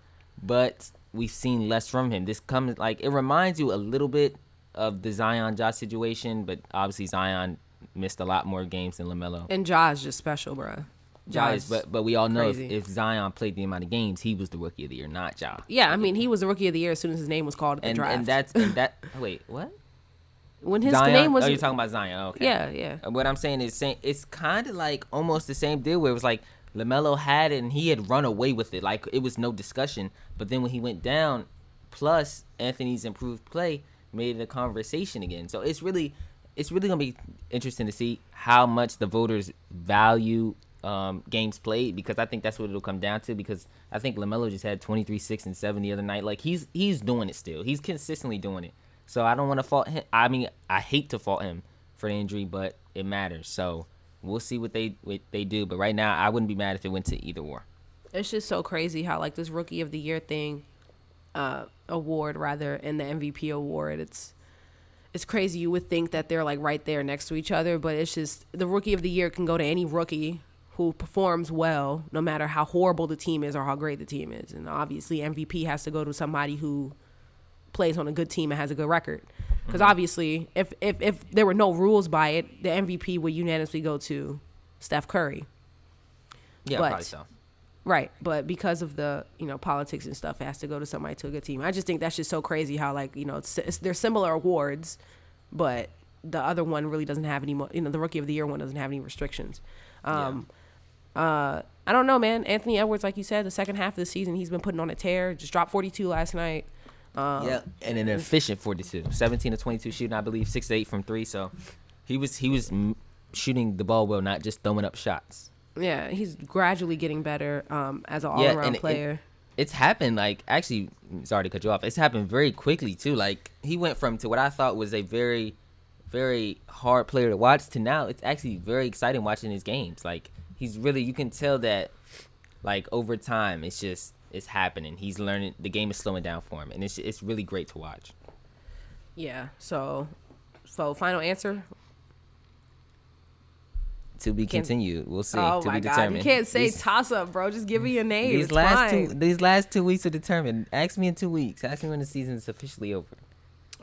but we've seen less from him. This comes like it reminds you a little bit of the Zion Josh situation, but obviously Zion missed a lot more games than LaMelo. And Ja is just special, bro. Ja is but but we all know if, if Zion played the amount of games, he was the rookie of the year, not Ja. Yeah, I mean, he was the rookie of the year as soon as his name was called at the And draft. and that's and that wait what when his Zion? name was. oh, you're talking about Zion. Okay. yeah, yeah. Uh, What I'm saying is, it's kind of like almost the same deal where it was like LaMelo had it and he had run away with it, like it was no discussion. But then when he went down, plus Anthony's improved play made it a conversation again. So it's really, it's really gonna be interesting to see how much the voters value um, games played because I think that's what it'll come down to. Because I think LaMelo just had 23, six, and seven the other night. Like he's he's doing it still. He's consistently doing it. So I don't want to fault him. I mean, I hate to fault him for the injury, but it matters. So we'll see what they what they do. But right now, I wouldn't be mad if it went to either or. It's just so crazy how like this rookie of the year thing, uh, award rather, and the MVP award. It's it's crazy. You would think that they're like right there next to each other, but it's just the rookie of the year can go to any rookie who performs well, no matter how horrible the team is or how great the team is. And obviously, MVP has to go to somebody who plays on a good team and has a good record. Because mm-hmm. obviously, if, if if there were no rules by it, the MVP would unanimously go to Steph Curry. Yeah, But- probably so. Right, but because of the you know politics and stuff, it has to go to somebody to a good team. I just think that's just so crazy how like you know it's, it's they're similar awards, but the other one really doesn't have any mo- you know the rookie of the year one doesn't have any restrictions. Um, uh, I don't know, man. Anthony Edwards, like you said, the second half of the season he's been putting on a tear. Just dropped 42 last night. Um, yeah, and an efficient 42, 17 to 22 shooting, I believe, six to eight from three. So he was he was m- shooting the ball well, not just throwing up shots. Yeah, he's gradually getting better um, as an all Yeah, around and it- player. it's happened like actually sorry to cut you off it's happened very quickly too like he went from to what i thought was a very very hard player to watch to now it's actually very exciting watching his games like he's really you can tell that like over time it's just it's happening he's learning the game is slowing down for him and it's it's really great to watch yeah, so so final answer. To be continued we'll see oh to my be god, determined you can't say These- toss up, bro. Just give me your name. these it's last fine. two these last two weeks are determined ask me in two weeks ask me when the season's officially over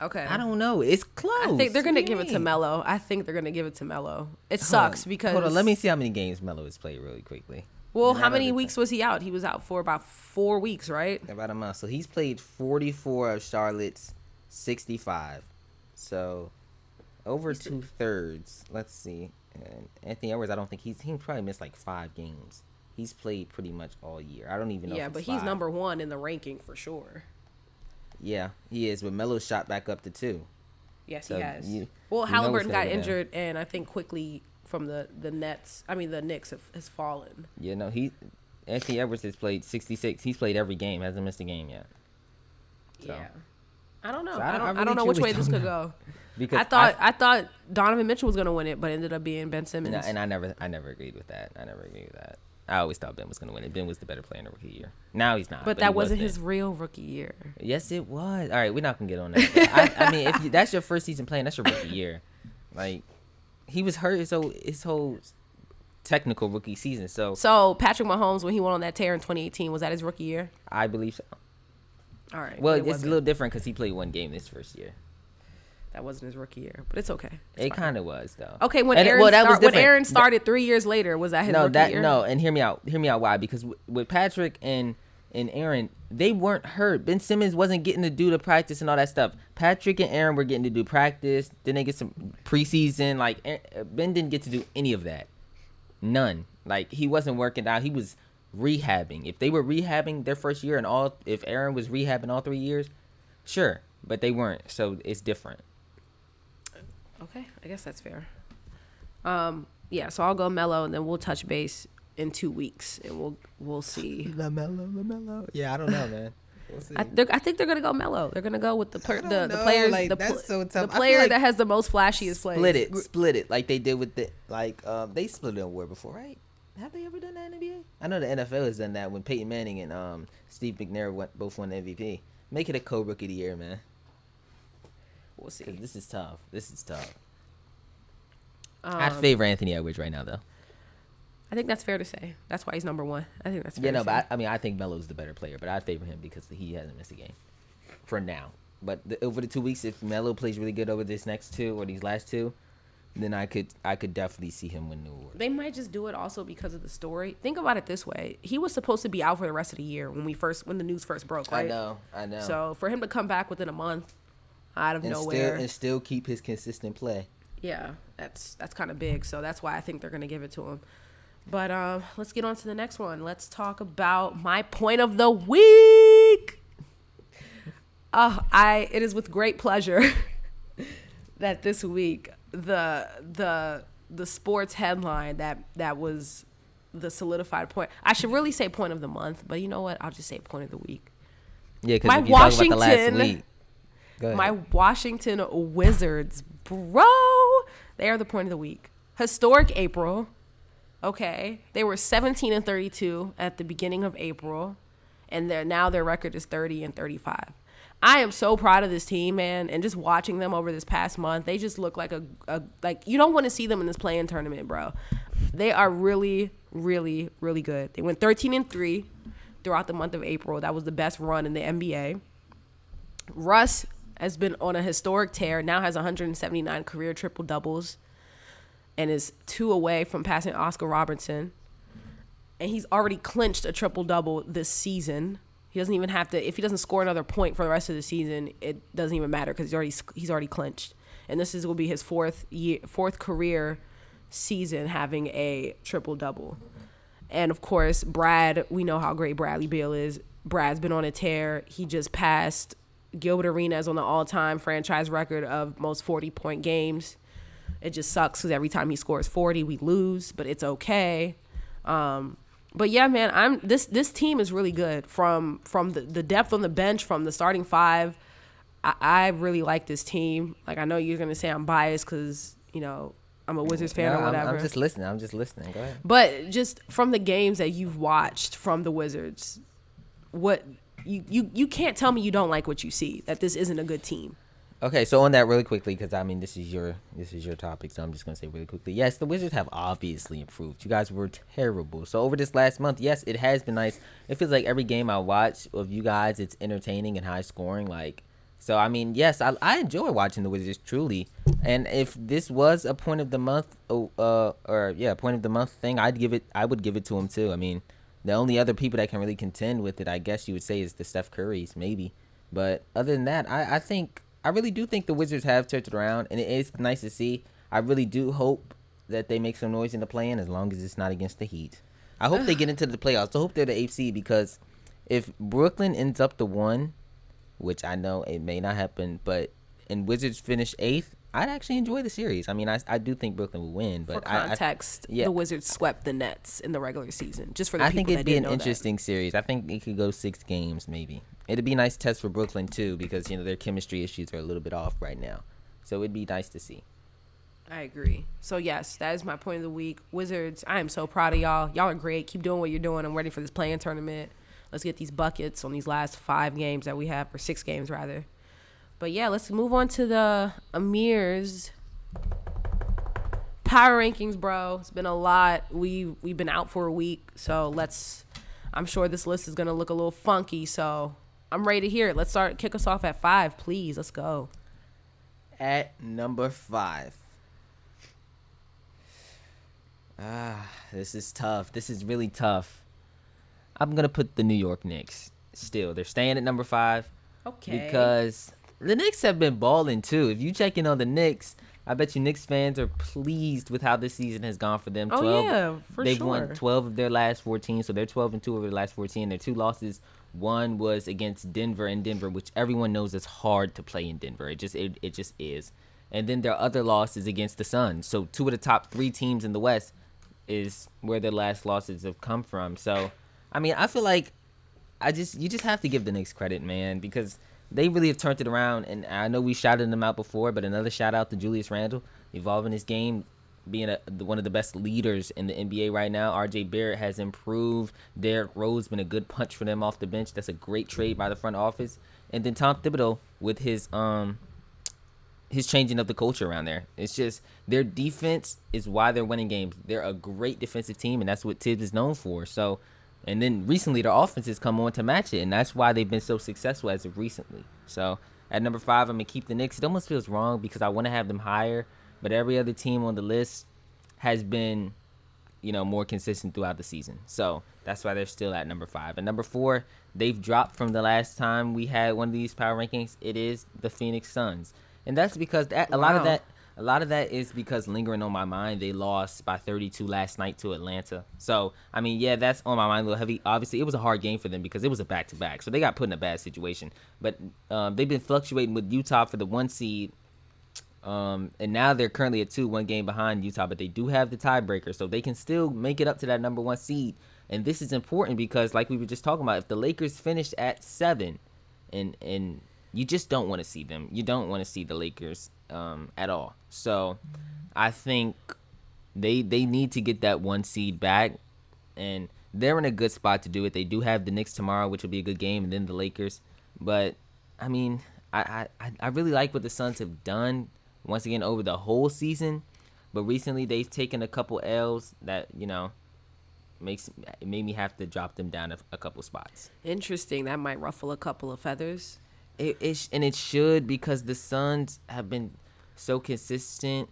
Okay. i don't know it's close I think they're gonna give it to mean? Melo. I think they're gonna give it to Melo. It Hold sucks on. because hold on. Let me see how many games Melo has played really quickly. Well, Not how many weeks was he out? He was out for about four weeks, right? About a month. So he's played 44 of Charlotte's 65. So over two thirds. Let's see. And Anthony Edwards, I don't think he's he probably missed like five games. He's played pretty much all year. I don't even know. yeah, but he's five. number one in the ranking for sure. Yeah, he is. But Melo shot back up to two. Yes, So he has. you- well, you Halliburton got injured, and I think quickly from the the Nets. I mean, the Knicks have, has fallen. Yeah, no, he Anthony Edwards has played 66. He's played every game. Hasn't missed a game yet. So- Yeah. I don't know. So I I don't. I I, don't know which way this could know. go. Because I thought I, thought Donovan Mitchell was gonna win it, but ended up being Ben Simmons. and I, and I never, I never agreed with that. I never agreed with that. I always thought Ben was going to win it. Ben was the better player in the rookie year. Now he's not. but he that was wasn't then. his real rookie year. Yes, it was. All right, we're not gonna get on that. I, I mean, if you, that's your first season playing, that's your rookie year. Like, he was hurt his whole his whole technical rookie season. So So Patrick Mahomes, when he went on that tear in 2018, was that his rookie year? I believe so. All right. Well, it it's a little different because he played one game this first year. that wasn't his rookie year, but it's okay. It's it kind of was though. Okay, when And it- Aaron well, that was when. Aaron started three years later, was that his no, rookie that year? no, and hear me out. Hear me out. Why? Because w- with Patrick and and Aaron, they weren't hurt. Ben Simmons wasn't getting to do the practice and all that stuff. Patrick and Aaron were getting to do practice. Then they get some preseason. Like A- uh, Ben didn't get to do any of that. None. Like he wasn't working out. He was rehabbing. If they were rehabbing their first year and all, if Aaron was rehabbing all three years, sure. But they weren't. So it's different. Okay, I guess that's fair. Um, yeah, so I'll go Melo, and then we'll touch base in two weeks, and we'll we'll see. LaMelo, LaMelo. Yeah, I don't know, man. We'll see. I, I think they're gonna go Melo. They're gonna go with the per, the, the players like, the, that's pl- so tough. the player like- that has the most flashiest plays. split it, split it, like they did with the like um they split it on war before, right? Have they ever done that in the NBA? I know the NFL has done that when Peyton Manning and um Steve McNair went, both won the MVP. Make it a co-rookie of the year, man. We'll see. 'Cause this is tough. This is tough. I'd Um, favor Anthony Edwards right now, though. I think that's fair to say. That's why he's number one. I think that's fair Yeah, to no, say. but I, I mean, I think Melo's the better player, but I'd favor him because he hasn't missed a game for now. But the, over the two weeks, if Melo plays really good over this next two or these last two, then I could I could definitely see him win the award. They might just do it also because of the story. Think about it this way: he was supposed to be out for the rest of the year when we first when the news first broke, right? I know, I know. So for him to come back within a month out of and nowhere, still and still keep his consistent play. yeah, that's that's kind of big. So that's why I think they're gonna give it to him. But um, let's get on to the next one. Let's talk about my point of the week. Uh, I it is with great pleasure that this week the the the sports headline that that was the solidified point. I should really say point of the month, but you know what? I'll just say point of the week. Yeah, because My if you talk about the last Washington- week. My Washington Wizards, bro. They are the point of the week. Historic April. Okay. They were 17 and 32 at the beginning of April, and they're now their record is 30 and 35. I am so proud of this team, man, and just watching them over this past month, they just look like a, a like you don't want to see them in this play-in tournament, bro. They are really, really, really good. They went 13 and 3 throughout the month of April. That was the best run in the NBA. Russ has been on a historic tear, now has 179 career triple doubles and is two away from passing Oscar Robertson. And he's already clinched a triple double this season. He doesn't even have to if he doesn't score another point for the rest of the season, it doesn't even matter cuz he's already he's already clinched. And this is will be his fourth year fourth career season having a triple double. And of course, Brad, we know how great Bradley Beal is. Brad's been on a tear. He just passed Gilbert Arenas on the all time franchise record of most 40 point games. It just sucks because every time he scores 40, we lose, but it's okay. Um, but yeah, man, I'm this this team is really good from from the, the depth on the bench, from the starting five. I, I really like this team. Like I know you're gonna say I'm biased because you know I'm a Wizards fan No, or I'm- whatever. I'm, just listening. I'm just listening. Go ahead. But just from the games that you've watched from the Wizards, what you you you can't tell me you don't like what you see. That this isn't a good team. Okay, so on that really quickly, because I mean this is your this is your topic, so I'm just gonna say really quickly. Yes, the Wizards have obviously improved. You guys were terrible. So over this last month, yes, it has been nice. It feels like every game I watch of you guys, it's entertaining and high scoring. Like, so I mean, yes, I, I enjoy watching the Wizards truly. And if this was a point of the month, oh, uh, or yeah, point of the month thing, I'd give it. I would give it to them too. I mean, the only other people that can really contend with it, I guess you would say, is the Steph Currys, maybe. But other than that, I, I think I really do think the Wizards have turned it around, and it is nice to see. I really do hope that they make some noise in the play-in, as long as it's not against the Heat. I hope they get into the playoffs. I hope they're the eighth seed because if Brooklyn ends up the one, which I know it may not happen, but and Wizards finish eighth, I'd actually enjoy the series. I mean, I, I do think Brooklyn will win, but For I- I, context, yeah. the Wizards swept the Nets in the regular season. Just for the I people think that it'd be an know that. interesting series. I think it could go six games, maybe. It'd be a nice test for Brooklyn too, because you know their chemistry issues are a little bit off right now. So it'd be nice to see. I agree. So yes, that is my point of the week. Wizards, I am so proud of y'all. Y'all are great. Keep doing what you're doing. I'm ready for this play-in tournament. Let's get these buckets on these last five games that we have, or six games rather. But yeah, let's move on to the Amir's power rankings, bro. It's been a lot. We we've been out for a week, so let's. I'm sure this list is gonna look a little funky, so I'm ready to hear it. Let's start. Kick us off at five, please. Let's go. At number five. Ah, this is tough. This is really tough. I'm gonna put the New York Knicks. Still, they're staying at number five Okay. because the Knicks have been balling too. If you check in on the Knicks, I bet you Knicks fans are pleased with how this season has gone for them. Oh, 12, yeah, for they've sure. won 12 of their last 14, so they're 12 and 2 over the last 14. Their two losses, one was against Denver and Denver, which everyone knows it's hard to play in Denver. It just it, it just is. And then their other loss is against the Suns. So two of the top 3 teams in the West is where their last losses have come from. So, I mean, I feel like I just you just have to give the Knicks credit, man, because they really have turned it around. And I know we shouted them out before, but another shout out to Julius Randle, evolving his game, being a, one of the best leaders in the NBA right now. RJ Barrett has improved. Derrick Rose been a good punch for them off the bench. That's a great trade by the front office. And then Tom Thibodeau with his um his changing of the culture around there. It's just their defense is why they're winning games. They're a great defensive team, and that's what Thibs is known for. So, and then recently their offense has come on to match it, and that's why they've been so successful as of recently. So at number five, I'm gonna keep the Knicks. It almost feels wrong because I want to have them higher, but every other team on the list has been, you know, more consistent throughout the season. So that's why they're still at number five. And number four, they've dropped from the last time we had one of these power rankings. It is the Phoenix Suns, and that's because that a lot of that a lot of that is because lingering on my mind. They lost by 32 last night to Atlanta. So I mean, yeah, that's on my mind a little heavy. Obviously, it was a hard game for them because it was a back to back, so they got put in a bad situation. But um, they've been fluctuating with Utah for the one seed um, and now they're currently at two, one game behind Utah, but they do have the tiebreaker, so they can still make it up to that number one seed. And this is important because, like we were just talking about, if the Lakers finish at seven, and and you just don't want to see them, you don't want to see the Lakers um, at all. So, I think they they need to get that one seed back, and they're in a good spot to do it. They do have the Knicks tomorrow, which will be a good game, and then the Lakers. But I mean, I I, I really like what the Suns have done once again over the whole season. But recently they've taken a couple L's that you know makes it made me have to drop them down a, a couple spots. Interesting. That might ruffle a couple of feathers. It, it and it should because the Suns have been so consistent.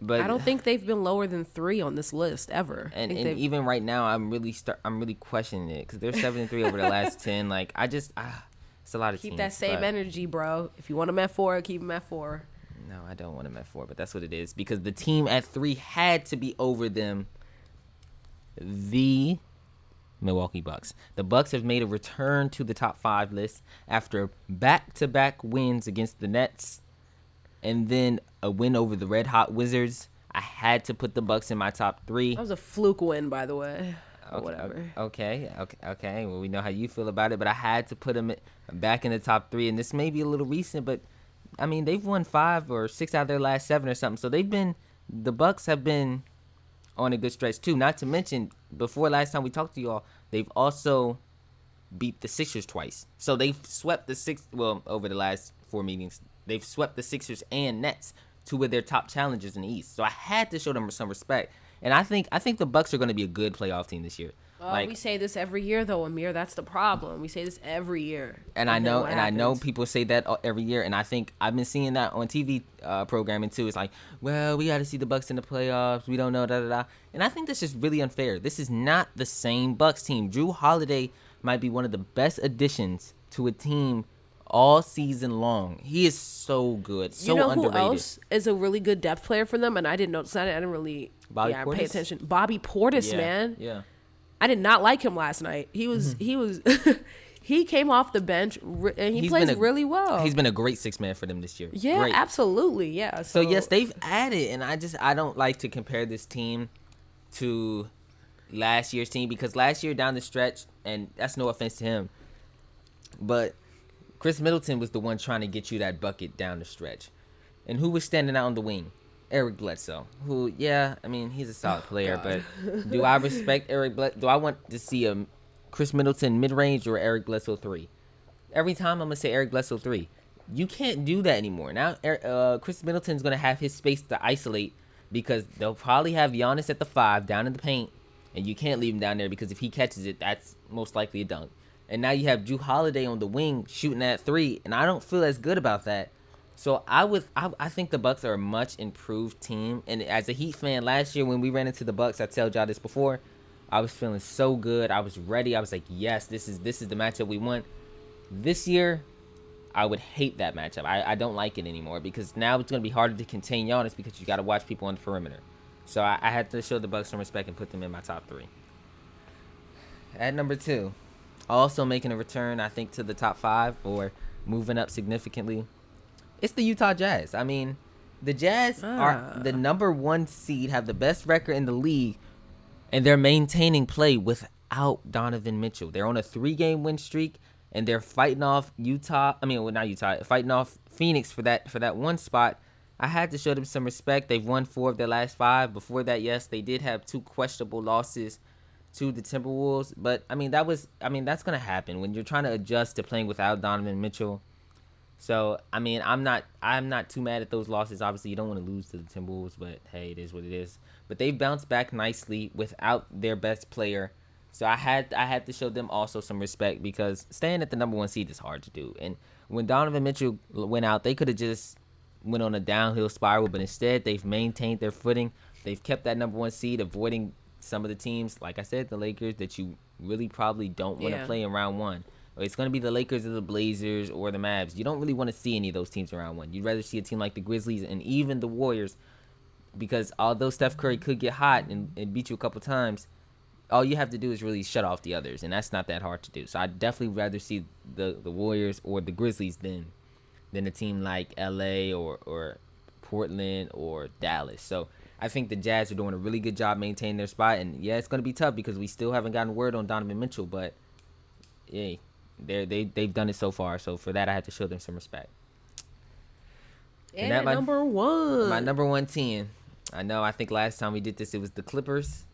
But I don't think they've been lower than three on this list ever. And, and even right now, I'm really start. I'm really questioning it because they're seven and three over the last ten. Like I just, ah, it's a lot of keep teams, that same but- energy, bro. If you want them at four, keep them at four. No, I don't want them at four, but that's what it is because the team at three had to be over them. The Milwaukee Bucks. The Bucks have made a return to the top five list after back-to-back wins against the Nets, and then a win over the Red Hot Wizards. I had to put the Bucks in my top three. That was a fluke win, by the way. Okay, whatever. Okay, okay, okay. Well, we know how you feel about it, but I had to put them back in the top three, and this may be a little recent, but I mean they've won five or six out of their last seven or something. So they've been the Bucks have been on a good stretch too. Not to mention before last time we talked to y'all, they've also beat the Sixers twice. So they've swept the six well over the last four meetings. They've swept the Sixers and Nets, two of their top challengers in the East. So I had to show them some respect. And I think I think the Bucks are going to be a good playoff team this year. Well, like we say this every year, though, Amir. That's the problem. We say this every year. and I know and I know people say that uh, every year and I think I've been seeing that on TV uh, programming too. It's like, well, we got to see the Bucks in the playoffs. We don't know da da da. And I think that's just really unfair. This is not the same Bucks team. Jrue Holiday might be one of the best additions to a team all season long. He is so good, so you know underrated. who else is a really good depth player for them? And I didn't notice that. I didn't really Bobby yeah, pay attention. Bobby Portis, yeah, man. Yeah. I did not like him last night. He was mm-hmm. he was he came off the bench re- and he He's plays a- really well. He's been a great six man for them this year. yeah, Great. absolutely. Yeah. So yes, they've added, and I just I don't like to compare this team to last year's team because last year down the stretch, and that's no offense to him, but Khris Middleton was the one trying to get you that bucket down the stretch, and who was standing out on the wing? Eric Bledsoe, who yeah, I mean he's a solid player, but do I respect Eric Bledsoe? Do I want to see a Khris Middleton mid range or Eric Bledsoe three? Every time I'm gonna say Eric Bledsoe three. You can't do that anymore. Now, uh, Khris Middleton's gonna have his space to isolate because they'll probably have Giannis at the five down in the paint, and you can't leave him down there because if he catches it, that's most likely a dunk. And now you have Jrue Holiday on the wing shooting at three, and I don't feel as good about that. So I would, I, I think the Bucks are a much improved team. And as a Heat fan, last year when we ran into the Bucks, I told y'all this before, I was feeling so good. I was ready. I was like, yes, this is this is the matchup we want. This year, I would hate that matchup. I, I don't like it anymore because now it's gonna be harder to contain Giannis because you got to watch people on the perimeter. So I, I had to show the Bucks some respect and put them in my top three. At number two, also making a return, I think, to the top five or moving up significantly, it's the Utah Jazz. I mean, the Jazz are Ah. the number one seed, have the best record in the league, and they're maintaining play without Donovan Mitchell. They're on a three-game win streak, and they're fighting off Utah. I mean, well, not Utah, fighting off Phoenix for that for that one spot. I had to show them some respect. They've won four of their last five. Before that, yes, they did have two questionable losses to the Timberwolves, but I mean that was I mean that's gonna happen when you're trying to adjust to playing without Donovan Mitchell. So I mean I'm not I'm not too mad at those losses. Obviously you don't want to lose to the Timberwolves, but hey, it is what it is. But they bounced back nicely without their best player. So I had I had to show them also some respect because staying at the number one seed is hard to do. And when Donovan Mitchell went out, they could have just went on a downhill spiral, but instead they've maintained their footing. They've kept that number one seed, avoiding some of the teams, like I said, the Lakers that you really probably don't want to Yeah. play in round one. It's going to be the Lakers or the Blazers or the Mavs. You don't really want to see any of those teams around one. You'd rather see a team like the Grizzlies and even the Warriors because although Steph Curry could get hot and, and beat you a couple times, all you have to do is really shut off the others, and that's not that hard to do. So I'd definitely rather see the, the Warriors or the Grizzlies than than a team like LA or, or Portland or Dallas. So I think the Jazz are doing a really good job maintaining their spot. And yeah, it's going to be tough because we still haven't gotten word on Donovan Mitchell, but yeah, they they they've done it so far. So for that, I have to show them some respect. and that my- number one. My number one team. I know. I think last time we did this, it was the Clippers.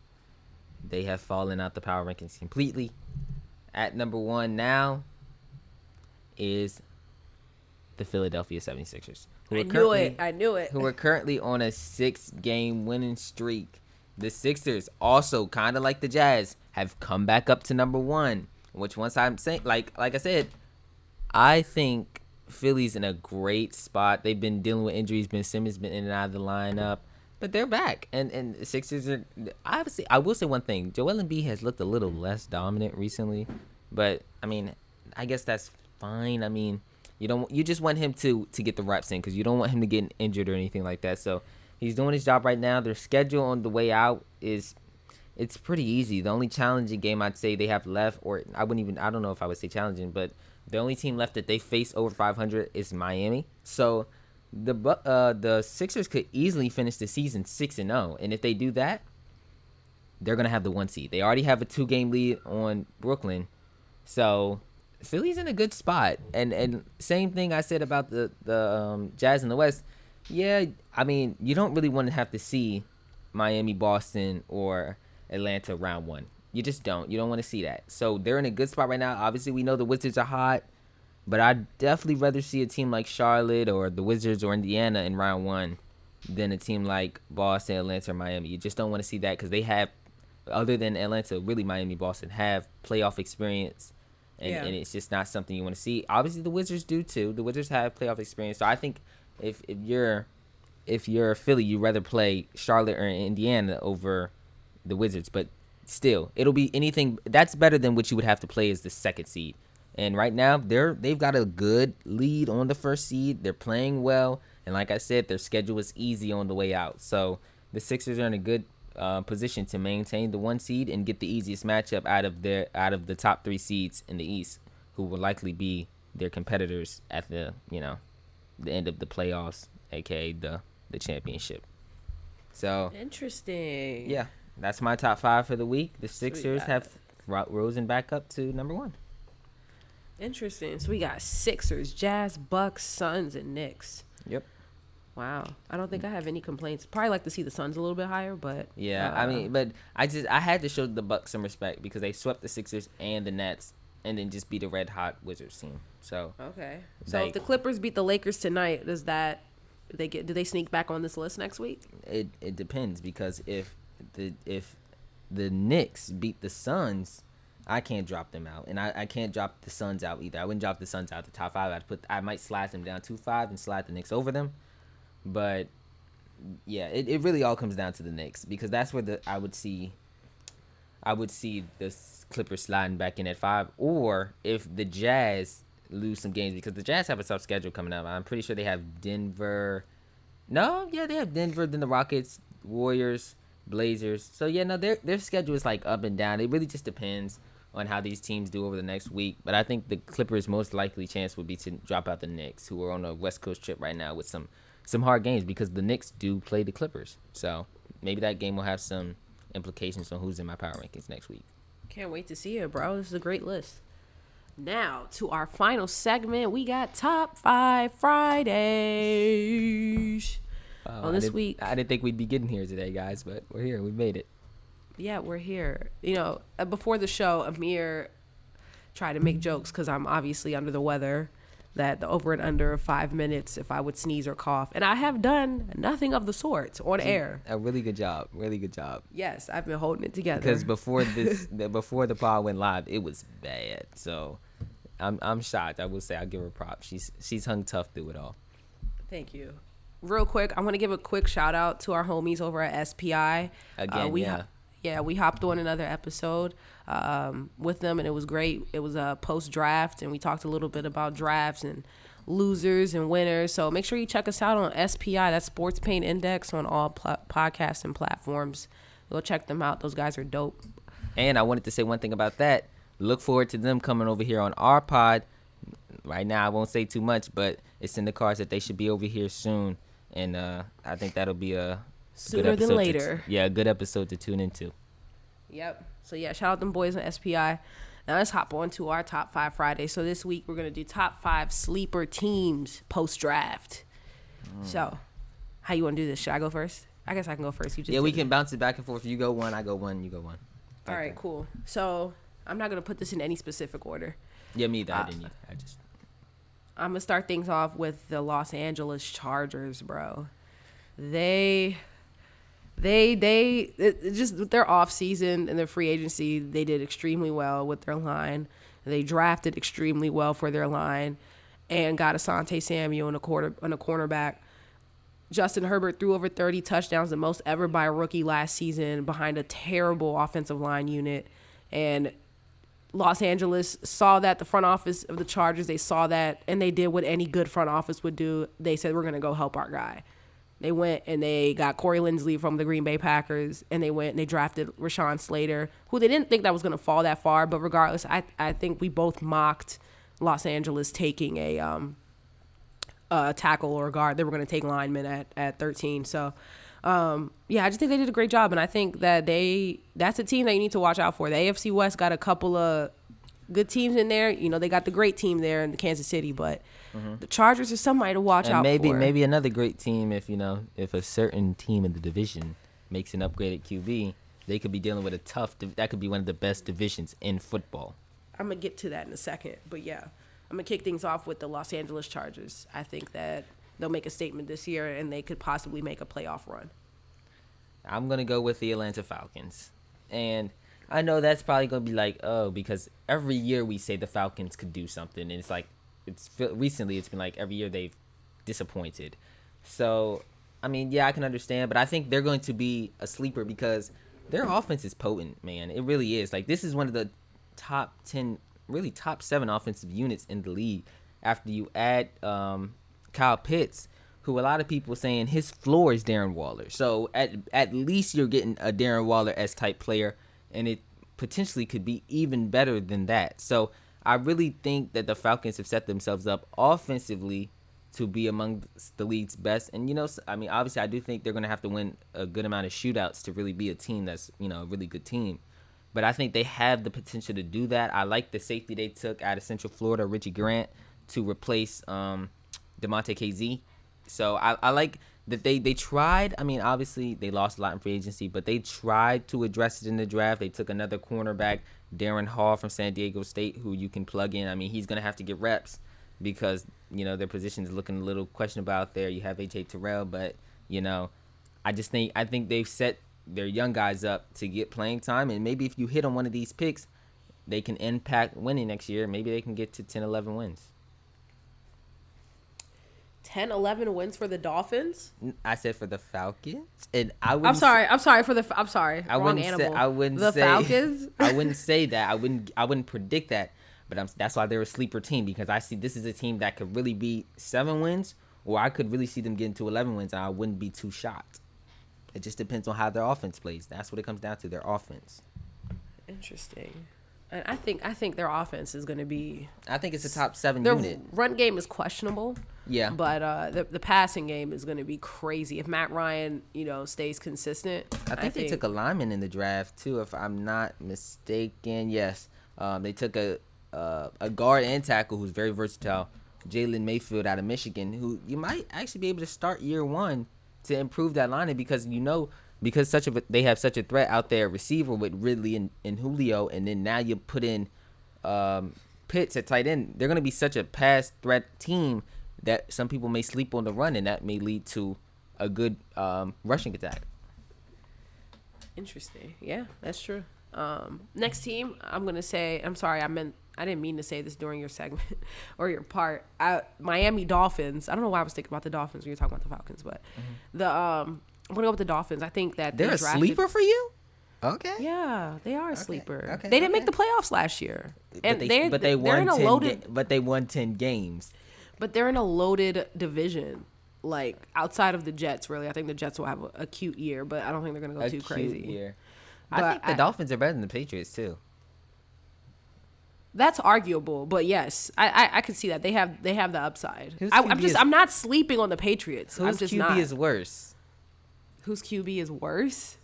They have fallen out the power rankings completely. At number one now is the Philadelphia 76ers. Who I knew it. I knew it. who are currently on a six game winning streak. The Sixers, also kind of like the Jazz, have come back up to number one. Which once I'm saying, like like I said, I think Philly's in a great spot. They've been dealing with injuries. Ben Simmons been in and out of the lineup, but they're back. And and Sixers are obviously. I will say one thing: Joel Embiid has looked a little less dominant recently, but I mean, I guess that's fine. I mean, you don't you just want him to to get the reps in because you don't want him to get injured or anything like that. So he's doing his job right now. Their schedule on the way out is it's pretty easy. The only challenging game I'd say they have left, or I wouldn't even I don't know if I would say challenging, but the only team left that they face over 500 is Miami. So the uh the Sixers could easily finish the season six and zero, and if they do that, they're gonna have the one seed. They already have a two game lead on Brooklyn, so Philly's in a good spot. And and same thing I said about the the um, Jazz in the West. Yeah, I mean you don't really want to have to see Miami, Boston, or Atlanta round one. You just don't. You don't want to see that. So they're in a good spot right now. Obviously, we know the Wizards are hot, but I'd definitely rather see a team like Charlotte or the Wizards or Indiana in round one than a team like Boston, Atlanta, or Miami. You just don't want to see that because they have, other than Atlanta, really Miami, Boston have playoff experience. And, Yeah. and it's just not something you want to see. Obviously, the Wizards do too. The Wizards have playoff experience. So I think if, if you're if you're a Philly, you'd rather play Charlotte or Indiana over the Wizards. But still, it'll be anything that's better than what you would have to play as the second seed. And right now, they're they've got a good lead on the first seed. They're playing well, and like I said, their schedule is easy on the way out. So the Sixers are in a good uh, position to maintain the one seed and get the easiest matchup out of their out of the top three seeds in the East, who will likely be their competitors at the you know the end of the playoffs, aka the the championship. So Interesting. yeah, that's my top five for the week. The Sixers have ro- risen back up to number one. Interesting. So we got Sixers, Jazz, Bucks, Suns, and Knicks. Yep. Wow. I don't think I have any complaints. Probably like to see the Suns a little bit higher, but Yeah, I uh, mean, but I just I had to show the Bucks some respect because they swept the Sixers and the Nets, and then just beat a red hot Wizards team. So okay. So Like- if the Clippers beat the Lakers tonight, does that they get do they sneak back on this list next week? it it depends because if the if the Knicks beat the Suns, I can't drop them out, and I, I can't drop the Suns out either. I wouldn't drop the Suns out the top five. I'd put I might slide them down to five and slide the Knicks over them, but yeah, it, it really all comes down to the Knicks because that's where the I would see. I would see the Clippers sliding back in at five, or if the Jazz lose some games because the Jazz have a tough schedule coming up. I'm pretty sure they have Denver. No, yeah, they have Denver, then the Rockets, Warriors, Blazers. So yeah, no, their their schedule is like up and down. It really just depends on how these teams do over the next week. But I think the Clippers' most likely chance would be to drop out the Knicks, who are on a West Coast trip right now with some some hard games because the Knicks do play the Clippers. So maybe that game will have some implications on who's in my power rankings next week. Can't wait to see it, bro. This is a great list. Now to our final segment, we got top five Fridays. Uh, On I this didn't- week- I didn't think we'd be getting here today, guys, but we're here. We made it. Yeah, we're here. You know, uh, before the show, Amir tried to make jokes because I'm obviously under the weather. That the over and under of five minutes if I would sneeze or cough, and I have done nothing of the sort on air. A really good job. Really good job. Yes, I've been holding it together. because before this the, before the pod went live it was bad so i'm i'm shocked i will say i'll give her props she's she's hung tough through it all Thank you. Real quick, I want to give a quick shout out to our homies over at SPI. Again, we yeah. yeah, we hopped on another episode um, with them, and it was great. It was a post draft, and we talked a little bit about drafts and losers and winners. So make sure you check us out on SPI. That's Sports Paint Index on all pl- podcasts and platforms. Go check them out. Those guys are dope. and i wanted to say one thing about that look forward to them coming over here on our pod right now i won't say too much but it's in the cards that they should be over here soon and uh i think that'll be a good Sooner than episode to- later. yeah a good episode to tune into Yep. So yeah, shout out them boys on SPI. Now let's hop on to our top five Friday. So this week we're gonna do top five sleeper teams post draft. So, how you want to do this? Should I go first? I guess I can go first. You just yeah we did it. can bounce it back and forth you go one i go one you go one All right, cool. So I'm not gonna put this in any specific order. yeah me either i Uh, didn't either. i just I'm gonna start things off with the Los Angeles Chargers, bro. They, they, they, it, just their off season and their free agency, they did extremely well with their line. They drafted extremely well for their line, and got Asante Samuel in a quarter on a cornerback. Justin Herbert threw over 30 touchdowns, the most ever by a rookie last season, behind a terrible offensive line unit. And Los Angeles saw that the front office of the Chargers, they saw that, and they did what any good front office would do. They said, We're going to go help our guy. They went and they got Corey Linsley from the Green Bay Packers, and they went and they drafted Rashawn Slater, who they didn't think that was going to fall that far. But regardless, I, I think we both mocked Los Angeles taking a um, uh, tackle or a guard. They were going to take linemen at, at 13. So, um, yeah, I just think they did a great job. And I think that they that's a team that you need to watch out for. The AFC West got a couple of good teams in there. You know, they got the great team there in Kansas City, but the Chargers are somebody to watch Mm-hmm. and out maybe for. maybe another great team if you know if a certain team in the division makes an upgraded QB, they could be dealing with a tough. That could be one of the best divisions in football. I'm going to get to that in a second. But yeah, I'm going to kick things off with the Los Angeles Chargers. I think that they'll make a statement this year and they could possibly make a playoff run. I'm gonna go with the Atlanta Falcons, and I know that's probably gonna be like oh because every year we say the Falcons could do something, and it's like it's recently it's been like every year they've disappointed. So I mean yeah I can understand, but I think they're going to be a sleeper because their offense is potent, man. It really is. Like this is one of the top ten, really top seven offensive units in the league. After you add um, Kyle Pitts, who a lot of people saying his floor is Darren Waller. So at at least you're getting a Darren Waller S type player, and it potentially could be even better than that. So I really think that the Falcons have set themselves up offensively to be among the league's best. And you know, I mean, obviously, I do think they're going to have to win a good amount of shootouts to really be a team that's you know a really good team. But I think they have the potential to do that. I like the safety they took out of Central Florida, Richie Grant, to replace um, Damontae Kazee. So I, I like that they they tried. I mean, obviously they lost a lot in free agency, but they tried to address it in the draft. They took another cornerback, Darren Hall from San Diego State, who you can plug in. I mean, he's gonna have to get reps because you know their position is looking a little questionable out there. You have AJ Terrell, but you know, I just think I think they've set their young guys up to get playing time, and maybe if you hit on one of these picks, they can impact winning next year. Maybe they can get to 10, 11 wins. 10, 11 wins for the Dolphins. I said for the Falcons, and I would. I'm sorry. I'm sorry for the. I'm sorry. I wrong wouldn't animal. say. I wouldn't the say. Falcons. I wouldn't say that. I wouldn't. I wouldn't predict that. But I'm, that's why they're a sleeper team because I see this is a team that could really be seven wins, or I could really see them getting to 11 wins, and I wouldn't be too shocked. It just depends on how their offense plays. That's what it comes down to. Their offense. Interesting. And I think I think their offense is going to be I think it's a top seven their unit. run game is questionable. Yeah. But uh, the the passing game is going to be crazy if Matt Ryan, you know, stays consistent. I think they took a lineman in the draft too, if I'm not mistaken. Yes, um, they took a uh, a guard and tackle who's very versatile, Jalen Mayfield out of Michigan, who you might actually be able to start year one to improve that line because you know because such a they have such a threat out there receiver with Ridley and, and Julio, and then now you put in um, Pitts at tight end. They're gonna be such a pass threat team that some people may sleep on the run, and that may lead to a good um, rushing attack. Interesting. Yeah, that's true. Um, next team, I'm gonna say. I'm sorry, I meant I didn't mean to say this during your segment or your part. I, Miami Dolphins. I don't know why I was thinking about the Dolphins when you were talking about the Falcons, but the um, I'm gonna go with the Dolphins. I think that They're they a sleeper for you. Okay. Yeah, they are a sleeper. okay, they didn't make the playoffs last year, But and they, they're, but they won a ten. loaded, ga- but they won ten games. but they're in a loaded division. Like outside of the Jets, really, I think the Jets will have a, a cute year, but I don't think they're gonna go A too cute crazy. year. I think the I- Dolphins are better than the Patriots too. That's arguable, but yes, I, I I could see that they have they have the upside. I, I'm just is- I'm not sleeping on the Patriots. I'm just QB not. is worse? Whose QB is worse,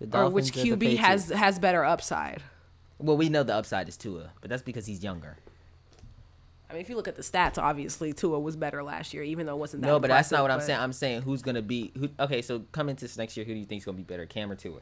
The or which QB has has better upside? Well, we know the upside is Tua, but that's because he's younger. I mean, if you look at the stats, obviously Tua was better last year, even though it wasn't that. No, but that's not what I'm saying. I'm saying who's gonna be who. Okay, so coming to this next year, who do you think is gonna be better, Cam or Tua?